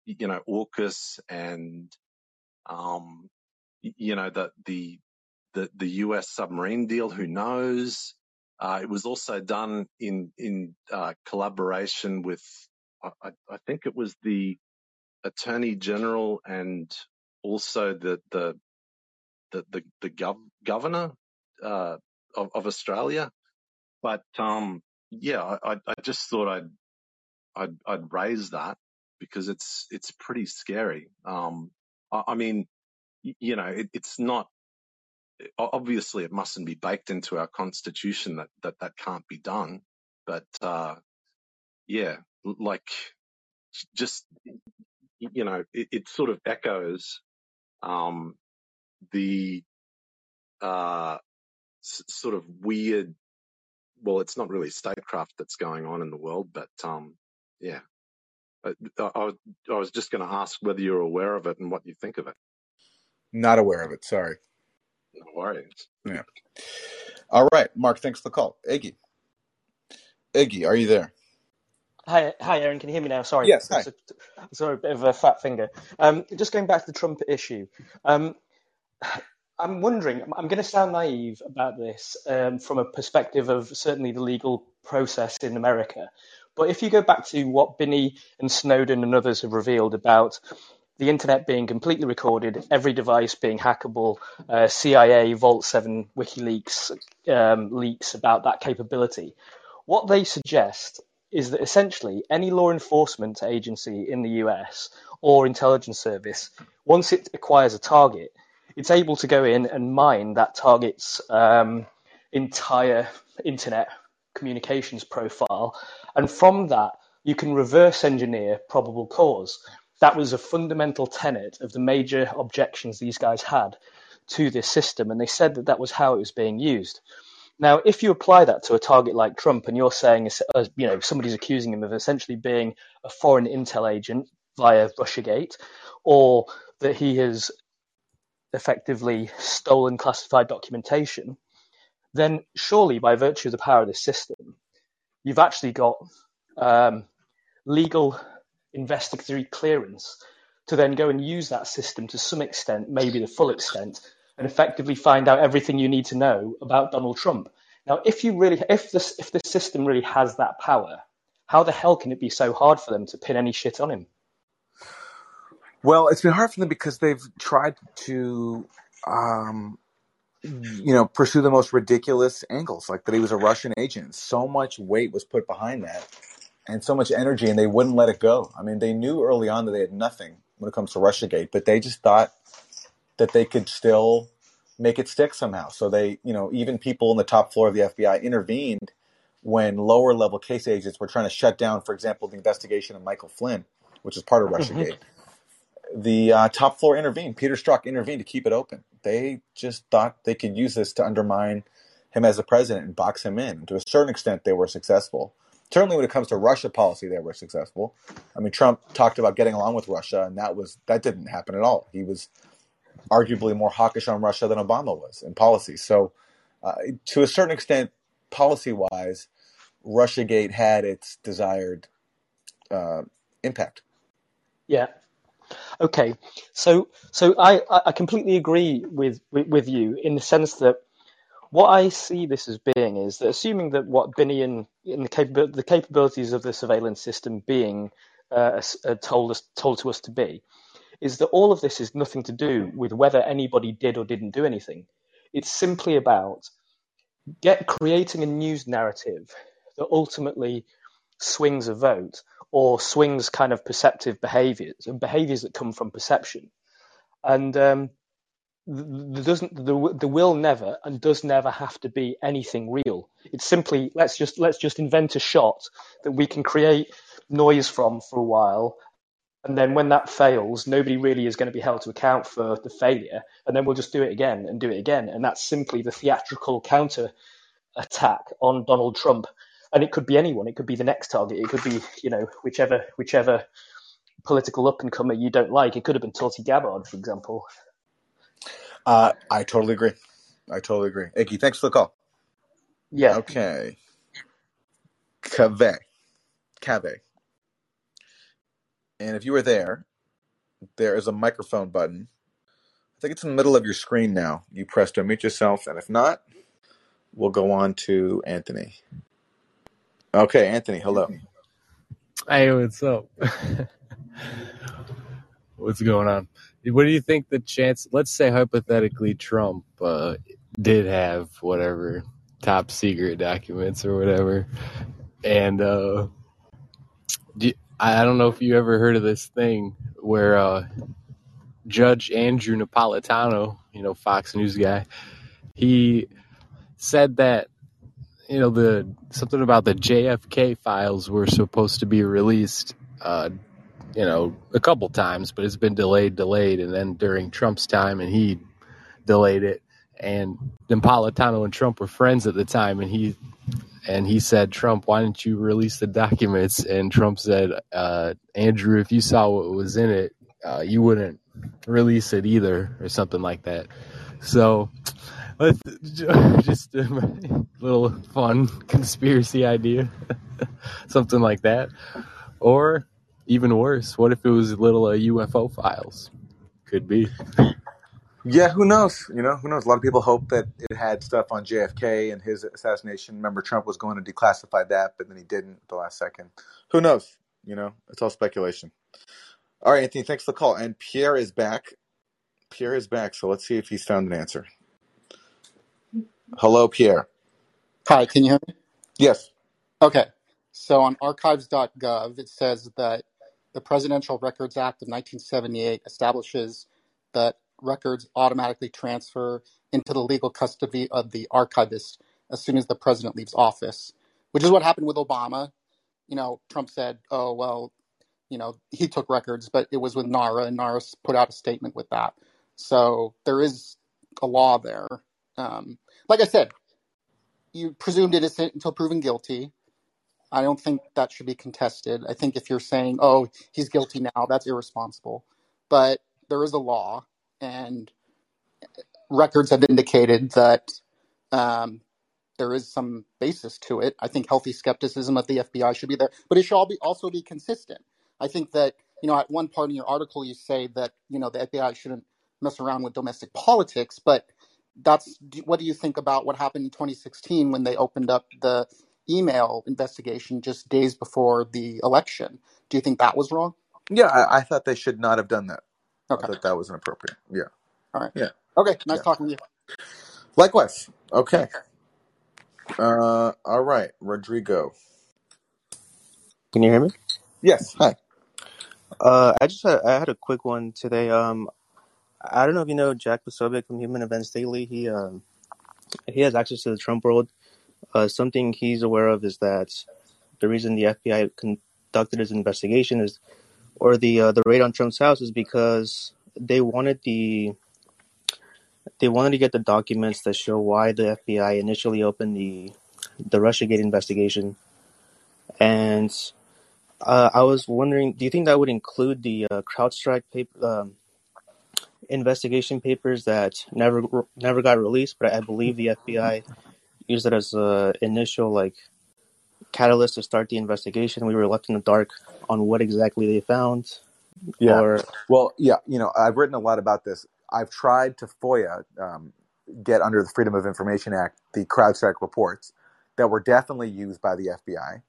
you know, AUKUS and, um, you know, the, the, the, the US submarine deal. Who knows? Uh, it was also done in, in, uh, collaboration with, I, I think it was the attorney general and also the, the, the, the, the gov- governor, uh, of, of Australia. But, um, yeah, I I just thought I'd I'd, I'd raise that because it's it's pretty scary. Um, I, I mean, you know, it, it's not obviously it mustn't be baked into our constitution that that that can't be done. But uh, yeah, like just you know, it, it sort of echoes um, the uh, s- sort of weird. Well, it's not really statecraft that's going on in the world, but um, yeah. I, I, I was just going to ask whether you're aware of it and what you think of it. Not aware of it. Sorry. No worries. Yeah. All right, Mark. Thanks for the call. Iggy. Iggy, are you there? Hi, hi, Aaron. Can you hear me now? Sorry, Yes. Hi. a, sorry, a bit of a fat finger. Um, just going back to the Trump issue. Um, I'm wondering. I'm going to sound naive about this um, from a perspective of certainly the legal process in America. But if you go back to what Binney and Snowden and others have revealed about the internet being completely recorded, every device being hackable, uh, CIA, Vault 7, WikiLeaks um, leaks about that capability, what they suggest is that essentially any law enforcement agency in the US or intelligence service, once it acquires a target, it's able to go in and mine that target's um, entire internet communications profile. And from that, you can reverse engineer probable cause. That was a fundamental tenet of the major objections these guys had to this system. And they said that that was how it was being used. Now, if you apply that to a target like Trump, and you're saying, you know, somebody's accusing him of essentially being a foreign intel agent via RussiaGate, or that he has effectively stolen classified documentation, then surely, by virtue of the power of this system, you've actually got um, legal investigatory clearance to then go and use that system to some extent, maybe the full extent, and effectively find out everything you need to know about Donald Trump. Now, if you really, if this, if the system really has that power, how the hell can it be so hard for them to pin any shit on him? Well, it's been hard for them because they've tried to, um, you know, pursue the most ridiculous angles, like that he was a Russian agent. So much weight was put behind that, and so much energy, and they wouldn't let it go. I mean, they knew early on that they had nothing when it comes to RussiaGate, but they just thought that they could still make it stick somehow. So they, you know, even people in the top floor of the FBI intervened when lower level case agents were trying to shut down, for example, the investigation of Michael Flynn, which is part of mm-hmm. RussiaGate. The uh, top floor intervened. Peter Strzok intervened to keep it open. They just thought they could use this to undermine him as a president and box him in. To a certain extent, they were successful. Certainly, when it comes to Russia policy, they were successful. I mean, Trump talked about getting along with Russia, and that was that didn't happen at all. He was arguably more hawkish on Russia than Obama was in policy. So, uh, to a certain extent, policy wise, Russiagate had its desired uh, impact. Yeah. Okay. So, so I, I completely agree with, with, with you in the sense that what I see this as being is that assuming that what Binney in the, capab- the capabilities of the surveillance system being uh, uh, told us told to us to be, is that all of this is nothing to do with whether anybody did or didn't do anything. It's simply about get creating a news narrative that ultimately swings a vote or swings kind of perceptive behaviors and behaviors that come from perception. And um, there doesn't there, there will never and does never have to be anything real. It's simply let's just let's just invent a shot that we can create noise from for a while and then when that fails, nobody really is going to be held to account for the failure. And then we'll just do it again and do it again. And that's simply the theatrical counter attack on Donald Trump. And it could be anyone. It could be the next target. It could be, you know, whichever whichever political up and comer you don't like. It could have been Tulsi Gabbard, for example. Uh, I totally agree. I totally agree. Iggy, thanks for the call. Yeah. Okay. Cave. Cave. And if you were there, there is a microphone button. I think it's in the middle of your screen now. You press to unmute yourself, and if not, we'll go on to Anthony. Okay, Anthony, hello. Hey, what's up? what's going on? What do you think the chance? Let's say hypothetically Trump uh, did have whatever top secret documents or whatever, and uh, do, I don't know if you ever heard of this thing where uh, Judge Andrew Napolitano, you know, Fox News guy, he said that you know the something about the JFK files were supposed to be released, uh, you know, a couple times, but it's been delayed, delayed, and then during Trump's time, and he delayed it. And Napolitano and Trump were friends at the time, and he and he said, Trump, why didn't you release the documents? And Trump said, uh, Andrew, if you saw what was in it, uh, you wouldn't release it either, or something like that. So, just a little fun conspiracy idea, something like that. Or even worse, what if it was little uh, UFO files? Could be. Yeah, who knows? You know, who knows? A lot of people hope that it had stuff on JFK and his assassination. Remember, Trump was going to declassify that, but then he didn't at the last second. Who knows? You know, it's all speculation. All right, Anthony, thanks for the call. And Pierre is back. Pierre is back, so let's see if he's found an answer. Hello, Pierre. Hi, can you hear me? Yes. Okay. So on archives.gov, it says that the Presidential Records Act of 1978 establishes that records automatically transfer into the legal custody of the archivist as soon as the president leaves office, which is what happened with Obama. You know, Trump said, oh, well, you know, he took records, but it was with NARA, and NARA put out a statement with that. So there is a law there. Um, like I said, you presumed innocent until proven guilty. I don't think that should be contested. I think if you're saying, oh, he's guilty now, that's irresponsible. But there is a law, and records have indicated that um, there is some basis to it. I think healthy skepticism of the FBI should be there, but it should all be also be consistent. I think that you know at one part in your article you say that you know the FBI shouldn't mess around with domestic politics, but that's what do you think about what happened in 2016 when they opened up the email investigation just days before the election? Do you think that was wrong? Yeah, I, I thought they should not have done that. Okay. I thought that was inappropriate. Yeah. All right. Yeah. Okay. Nice Yeah. talking to you. Likewise. Okay. Uh, all right, Rodrigo. Can you hear me? Yes. Hi. Uh, I just had, I had a quick one today. Um, I don't know if you know Jack Posobiec from Human Events Daily. He um he has access to the Trump world. Uh, something he's aware of is that the reason the FBI conducted his investigation is, or the uh, the raid on Trump's house is because they wanted the they wanted to get the documents that show why the FBI initially opened the the RussiaGate investigation. And uh, I was wondering, do you think that would include the uh, CrowdStrike paper, um, investigation papers that never never got released? But I believe the FBI used it as a initial like catalyst to start the investigation. We were left in the dark on what exactly they found, Yeah. or Well, yeah, you know, I've written a lot about this. I've tried to FOIA, um, get under the Freedom of Information Act, the CrowdStrike reports that were definitely used by the FBI.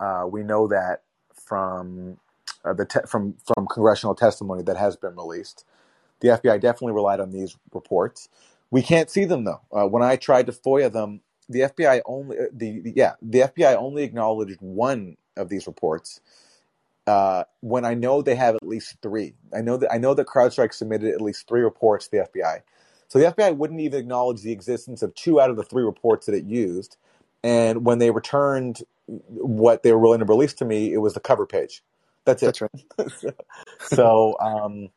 Uh, we know that from uh, the te- from from congressional testimony that has been released. The FBI definitely relied on these reports. We can't see them though. Uh, when I tried to FOIA them, the FBI only uh, the, the yeah the FBI only acknowledged one of these reports. Uh, when I know they have at least three, I know that I know that CrowdStrike submitted at least three reports to the FBI. So the FBI wouldn't even acknowledge the existence of two out of the three reports that it used. And when they returned what they were willing to release to me, it was the cover page. That's it. that's right. so um,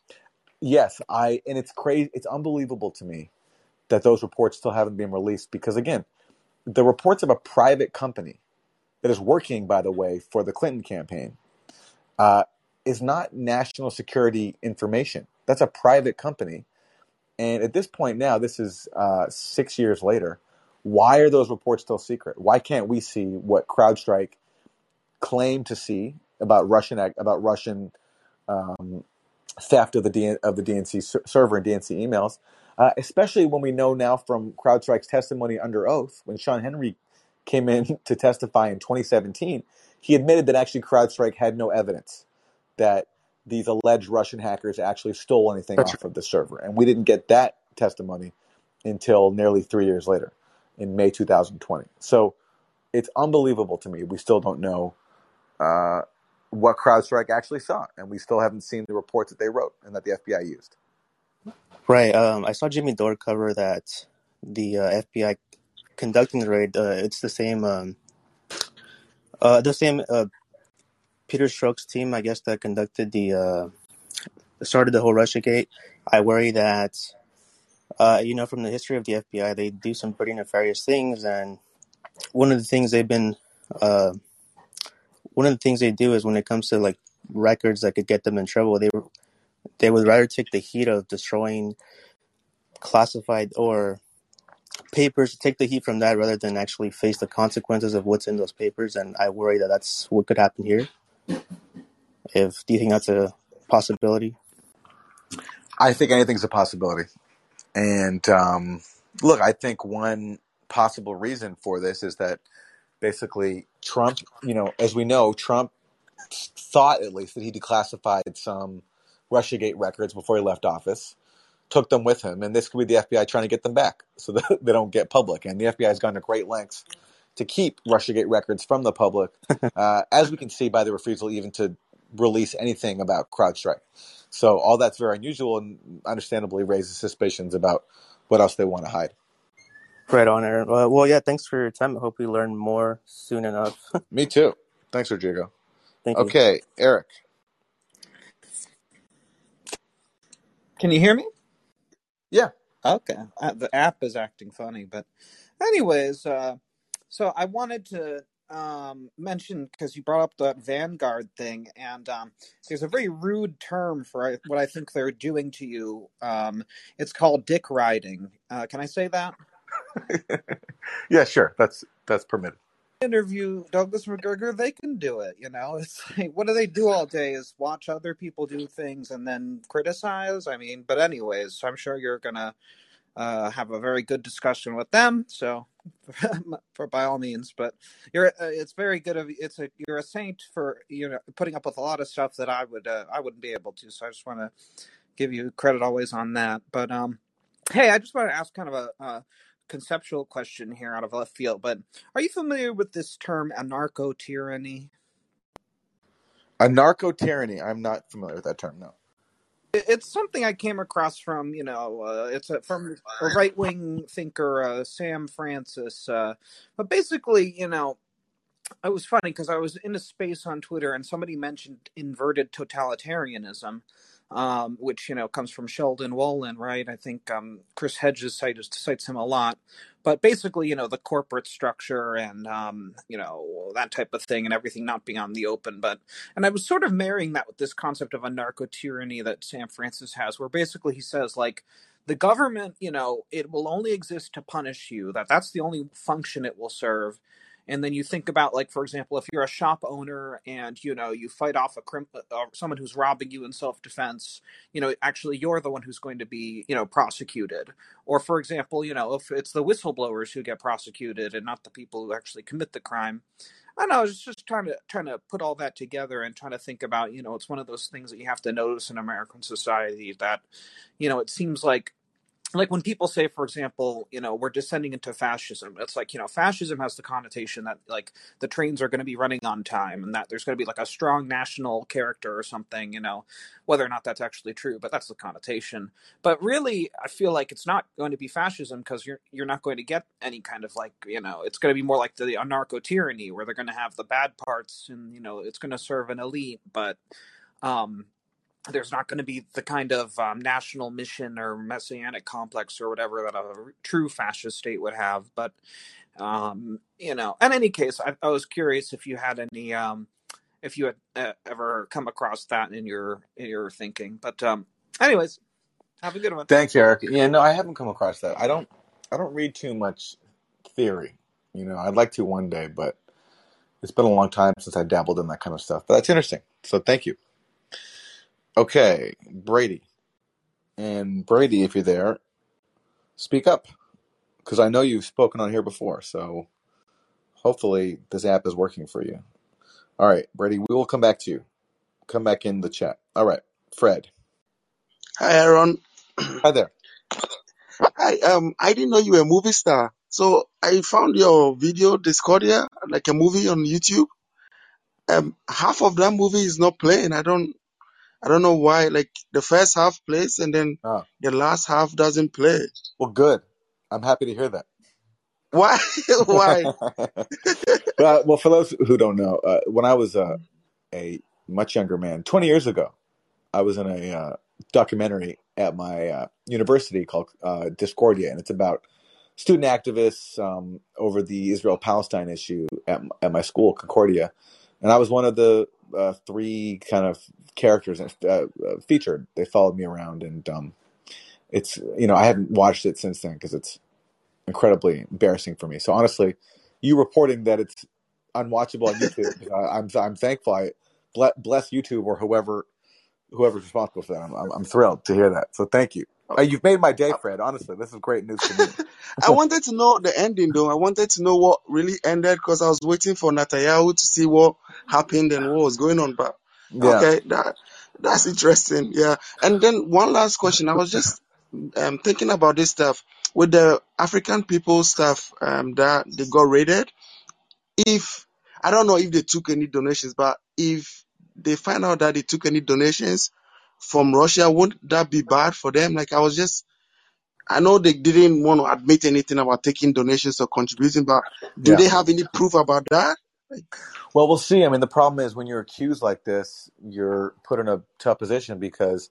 yes, I and it's crazy. It's unbelievable to me that those reports still haven't been released because again, the reports of a private company that is working, by the way, for the Clinton campaign uh, is not national security information. That's a private company. And at this point now, this is uh, six years later. Why are those reports still secret? Why can't we see what CrowdStrike claimed to see about Russian about Russian um, theft of the DN, of the DNC ser- server and DNC emails? Uh, especially when we know now from CrowdStrike's testimony under oath, when Shawn Henry came in to testify in 2017, he admitted that actually CrowdStrike had no evidence that these alleged Russian hackers actually stole anything That's off of the server. And we didn't get that testimony until nearly three years later in May 2020. So it's unbelievable to me. We still don't know uh, what CrowdStrike actually saw, and we still haven't seen the reports that they wrote and that the FBI used. Right. Um, I saw Jimmy Dore cover that the uh, FBI conducting the raid. Uh, it's the same. Um, uh, the same. Uh, Peter Strzok's team, I guess, that conducted the uh, started the whole RussiaGate. I worry that, uh, you know, from the history of the FBI, they do some pretty nefarious things, and one of the things they've been, one of the things they do is when it comes to like records that could get them in trouble, they they would rather take the heat of destroying classified or papers, take the heat from that rather than actually face the consequences of what's in those papers. And I worry that that's what could happen here. If do you think that's a possibility? I think anything's a possibility. And um, look, I think one possible reason for this is that basically Trump, you know, as we know, Trump thought at least that he declassified some Russiagate records before he left office, took them with him, and this could be the FBI trying to get them back so that they don't get public. And the FBI has gone to great lengths to keep RussiaGate records from the public, uh, as we can see by the refusal even to release anything about CrowdStrike. So all that's very unusual and understandably raises suspicions about what else they want to hide. Right on, Aaron. Uh, well, yeah, thanks for your time. I hope we learn more soon enough. Me too. Thanks, Rodrigo. Thank you. Okay, Eric. Can you hear me? Yeah. Okay. Uh, the app is acting funny, but anyways, uh, so I wanted to um, mention because you brought up the Vanguard thing, and um, there's a very rude term for what I think they're doing to you. Um, it's called dick riding. Uh, can I say that? yeah, sure. That's that's permitted. Interview Douglas Macgregor, they can do it. You know, it's like, what do they do all day? Is watch other people do things and then criticize. I mean, but anyways, I'm sure you're gonna uh, have a very good discussion with them. So, for by all means, but you're uh, it's very good of it's a you're a saint for you know putting up with a lot of stuff that I would uh, I wouldn't be able to. So I just want to give you credit always on that. But um, hey, I just want to ask kind of a, a conceptual question here out of left field. But are you familiar with this term anarcho tyranny? Anarcho tyranny. I'm not familiar with that term. No. It's something I came across from, you know, uh, it's a, from a right wing thinker, uh, Sam Francis. Uh, but basically, you know, it was funny because I was in a space on Twitter and somebody mentioned inverted totalitarianism, um, which you know comes from Sheldon Wolin, right? I think um, Chris Hedges cites, cites him a lot. But basically, you know, the corporate structure and um, you know that type of thing, and everything not being on the open. But and I was sort of marrying that with this concept of anarcho tyranny that Sam Francis has, where basically he says like the government, you know, it will only exist to punish you. That that's the only function it will serve and then you think about like for example if you're a shop owner and you know you fight off a crim- uh, uh, someone who's robbing you in self-defense you know actually you're the one who's going to be you know prosecuted or for example you know if it's the whistleblowers who get prosecuted and not the people who actually commit the crime I know. I was just trying to trying to put all that together and trying to think about, you know, it's one of those things that you have to notice in American society that, you know, it seems like like when people say for example you know we're descending into fascism it's like you know fascism has the connotation that like the trains are going to be running on time and that there's going to be like a strong national character or something you know whether or not that's actually true but that's the connotation. But really i feel like it's not going to be fascism because you're you're not going to get any kind of like you know it's going to be more like the anarcho tyranny where they're going to have the bad parts and you know it's going to serve an elite but um there's not going to be the kind of um, national mission or messianic complex or whatever that a true fascist state would have. But um, you know, in any case, I, I, was curious if you had any, um, if you had uh, ever come across that in your in your thinking. But um, anyways, have a good one. Thanks, Eric. Yeah, no, I haven't come across that. I don't. I don't read too much theory. You know, I'd like to one day, but it's been a long time since I dabbled in that kind of stuff. But that's interesting. So thank you. Okay, Brady. And Brady, if you're there, speak up because I know you've spoken on here before. So hopefully this app is working for you. All right, Brady, we will come back to you. Come back in the chat. All right, Fred. Hi, Aaron. Hi there. Hi. Um, I didn't know you were a movie star, so I found your video Discordia, like a movie on YouTube. Um, half of that movie is not playing. I don't. I don't know why. Like the first half plays and then Oh, the last half doesn't play. well, good. I'm happy to hear that. Why? why? well, well, for those who don't know, uh, when I was uh, a much younger man, 20 years ago, I was in a uh, documentary at my uh, university called uh, Discordia, and it's about student activists um, over the Israel Palestine issue at, m- at my school, Concordia. And I was one of the uh, three kind of characters uh, uh, featured. They followed me around, and um, it's, you know, I haven't watched it since then because it's incredibly embarrassing for me. So honestly, you reporting that it's unwatchable on YouTube, I, I'm I'm thankful. I bless YouTube or whoever whoever's responsible for that. I'm, I'm, I'm thrilled to hear that. So thank you. Uh, you've made my day, Fred. Honestly, this is great news for me. I wanted to know the ending though. I wanted to know what really ended because I was waiting for Netanyahu to see what happened and what was going on. But Yeah. okay, that that's interesting. Yeah. And then one last question. I was just um, thinking about this stuff with the African people stuff um, that they got raided. if I don't know if they took any donations, but if they find out that they took any donations from Russia, wouldn't that be bad for them? Like I was just I know they didn't want to admit anything about taking donations or contributing, but do Yeah. they have any proof about that? Well, we'll see. I mean, the problem is when you're accused like this, you're put in a tough position because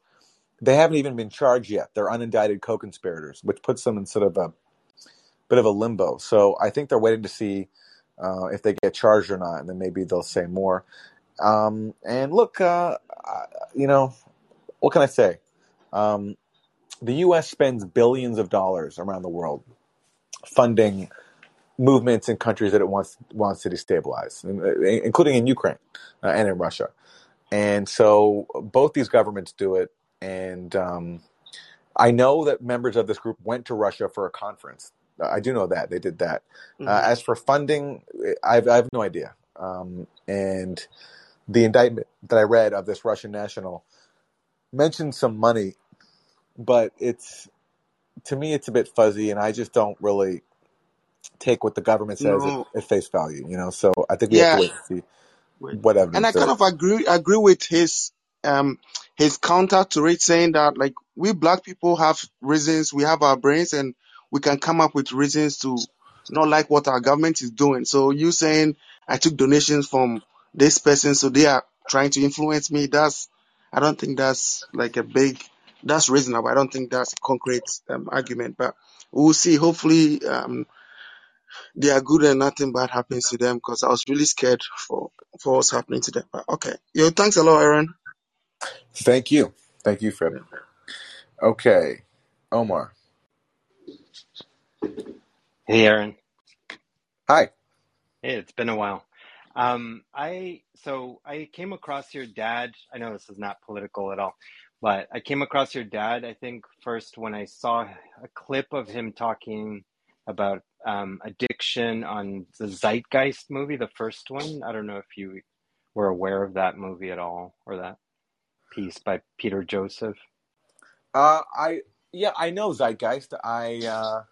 they haven't even been charged yet. They're unindicted co-conspirators, which puts them in sort of a bit of a limbo. So I think they're waiting to see uh, if they get charged or not, and then maybe they'll say more. Um, and look, uh, you know, what can I say? Um, the U.S. spends billions of dollars around the world funding movements in countries that it wants wants to destabilize, uh, including in Ukraine uh, and in Russia. And so both these governments do it. And um, I know that members of this group went to Russia for a conference. I do know that they did that. Uh, mhm. as for funding, I have, I have no idea. Um, and the indictment that I read of this Russian national mentioned some money, but it's to me it's a bit fuzzy, and I just don't really take what the government says at, no, at face value. You know, so I think we have to yeah, wait and see wait. what And I kind of agree agree with his um his counter to it, saying that like we black people have reasons, we have our brains, and we can come up with reasons to not like what our government is doing. So you saying I took donations from this person, so they are trying to influence me. That's I don't think that's like a big that's reasonable. I don't think that's a concrete um, argument, but we'll see. Hopefully, um, they are good and nothing bad happens to them because I was really scared for for what's happening to them. But okay, yo, thanks a lot, Aaron. Thank you, thank you, Fib. Okay, Omar. Hey, Aaron. Hi. Hey, it's been a while. Um, I so I came across your dad. I know this is not political at all, but I came across your dad, I think, first when I saw a clip of him talking about um, addiction on the Zeitgeist movie, the first one. I don't know if you were aware of that movie at all or that piece by Peter Joseph. Uh, I yeah, I know Zeitgeist. I uh,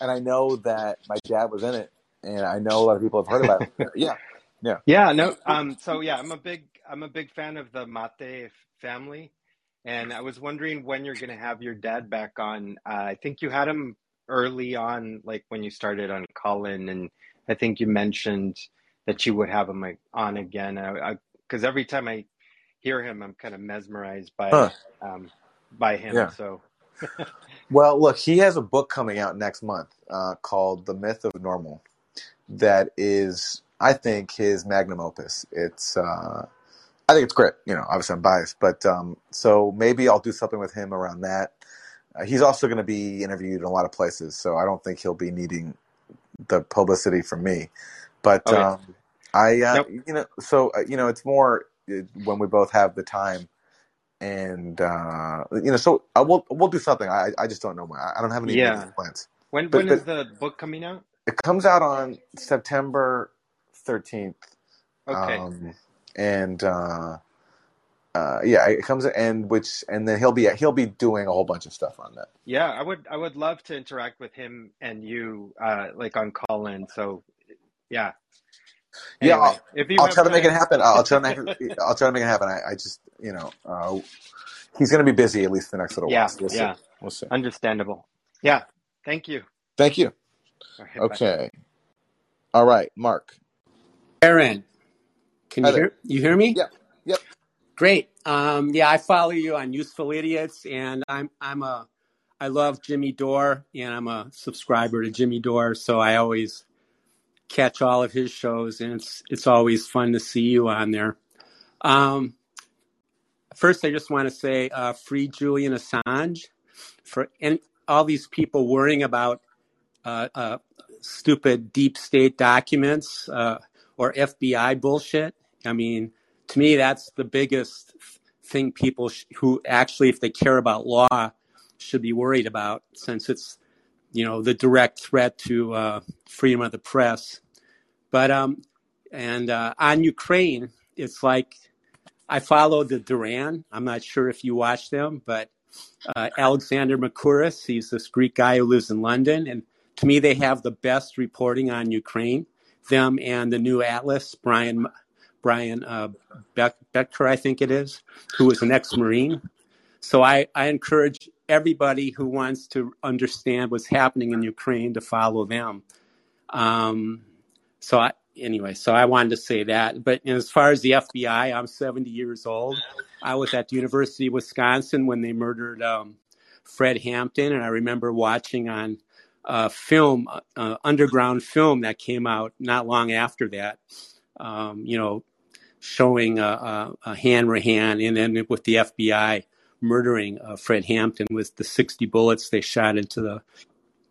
and I know that my dad was in it, and I know a lot of people have heard about it. Yeah, yeah. Yeah, no. Um, so yeah, I'm a big I'm a big fan of the Mate family, and I was wondering when you're gonna have your dad back on. Uh, I think you had him early on, like when you started on Callin, and I think you mentioned that you would have him like, on again. Because every time I hear him, I'm kind of mesmerized Huh. by um, by him. Yeah. So Well, look, he has a book coming out next month uh, called "The Myth of Normal." That is, I think, his magnum opus. It's, uh, I think it's great. You know, obviously I'm biased, but um, so maybe I'll do something with him around that. Uh, he's also going to be interviewed in a lot of places, so I don't think he'll be needing the publicity from me. But um, I, uh, nope. you know, so uh, you know, it's more uh, when we both have the time, and uh, you know, so I will we'll do something. I I just don't know. I I don't have any Yeah. plans. When But when is but the book coming out? it comes out on September thirteenth, Okay. um, and uh, uh, yeah, it comes and which and then he'll be he'll be doing a whole bunch of stuff on that. Yeah, I would I would love to interact with him and you uh like on Callin. So yeah. Yeah, Anyway, I'll, if you I'll try to make it happen. I'll try to make it, I'll try to make it happen. I, I just you know uh, he's going to be busy at least the next little while. Yeah, So we'll see. yeah. We'll see. Understandable. Yeah. Thank you. Thank you. All right, bye. Okay. All right, Mark. Aaron, can Hi you there. hear you hear me? Yep. Yep. Great. Um, yeah, I follow you on Useful Idiots, and I'm I'm a I love Jimmy Dore, and I'm a subscriber to Jimmy Dore, so I always catch all of his shows, and it's it's always fun to see you on there. Um, first, I just want to say, uh, free Julian Assange for and all these people worrying about uh, uh, stupid deep state documents uh, or FBI bullshit. I mean, to me, that's the biggest thing people sh- who actually, if they care about law, should be worried about, since it's you know the direct threat to uh, freedom of the press. But um, and uh, on Ukraine, it's like I follow the Duran. I'm not sure if you watch them, but uh, Alexander Mercouris, he's this Greek guy who lives in London, and to me, they have the best reporting on Ukraine. them and the new Atlas, Brian Brian uh, Beck, Becker, I think it is, who was an ex-marine. So I, I encourage everybody who wants to understand what's happening in Ukraine to follow them. Um, so I, anyway, so I wanted to say that. But as far as the FBI, I'm 70 years old. I was at the University of Wisconsin when they murdered um, Fred Hampton, and I remember watching on a film, uh, underground film that came out not long after that. Um, you know, showing a, a, a Hanrahan, and then with the FBI murdering uh, Fred Hampton with the 60 bullets they shot into the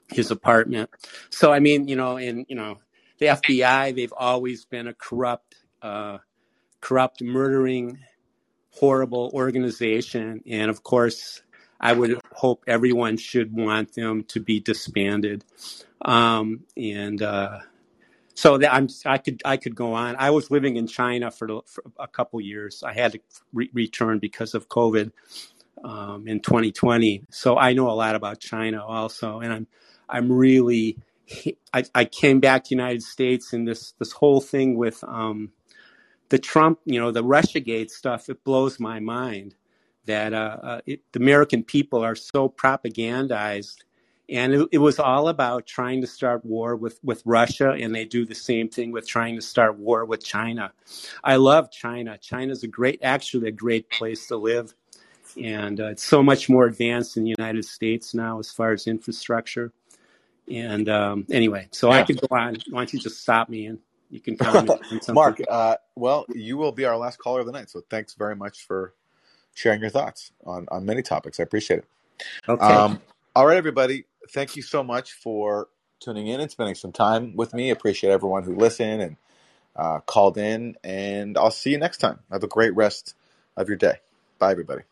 his apartment. So I mean, you know, and you know, the FBI they've always been a corrupt, uh, corrupt, murdering, horrible organization, and of course, I would hope everyone should want them to be disbanded. Um, and uh, so that I'm, I could I could go on. I was living in China for, for a couple years. I had to re- return because of COVID um, in 2020. So I know a lot about China also, and I'm I'm really I, I came back to the United States and this this whole thing with um, the Trump, you know, the RussiaGate stuff. It blows my mind that uh, uh, it, the American people are so propagandized. And it, it, was all about trying to start war with, with Russia, and they do the same thing with trying to start war with China. I love China. China's a great, actually, a great place to live and uh, it's so much more advanced in the United States now as far as infrastructure. And um, anyway, so yeah. I could go on. Why don't you just stop me and you can comment on something? Mark, uh, well, you will be our last caller of the night, so thanks very much for sharing your thoughts on on many topics. I appreciate it. Okay. Um, all right, everybody. Thank you so much for tuning in and spending some time with me. Appreciate everyone who listened and uh, called in, and I'll see you next time. Have a great rest of your day. Bye, everybody.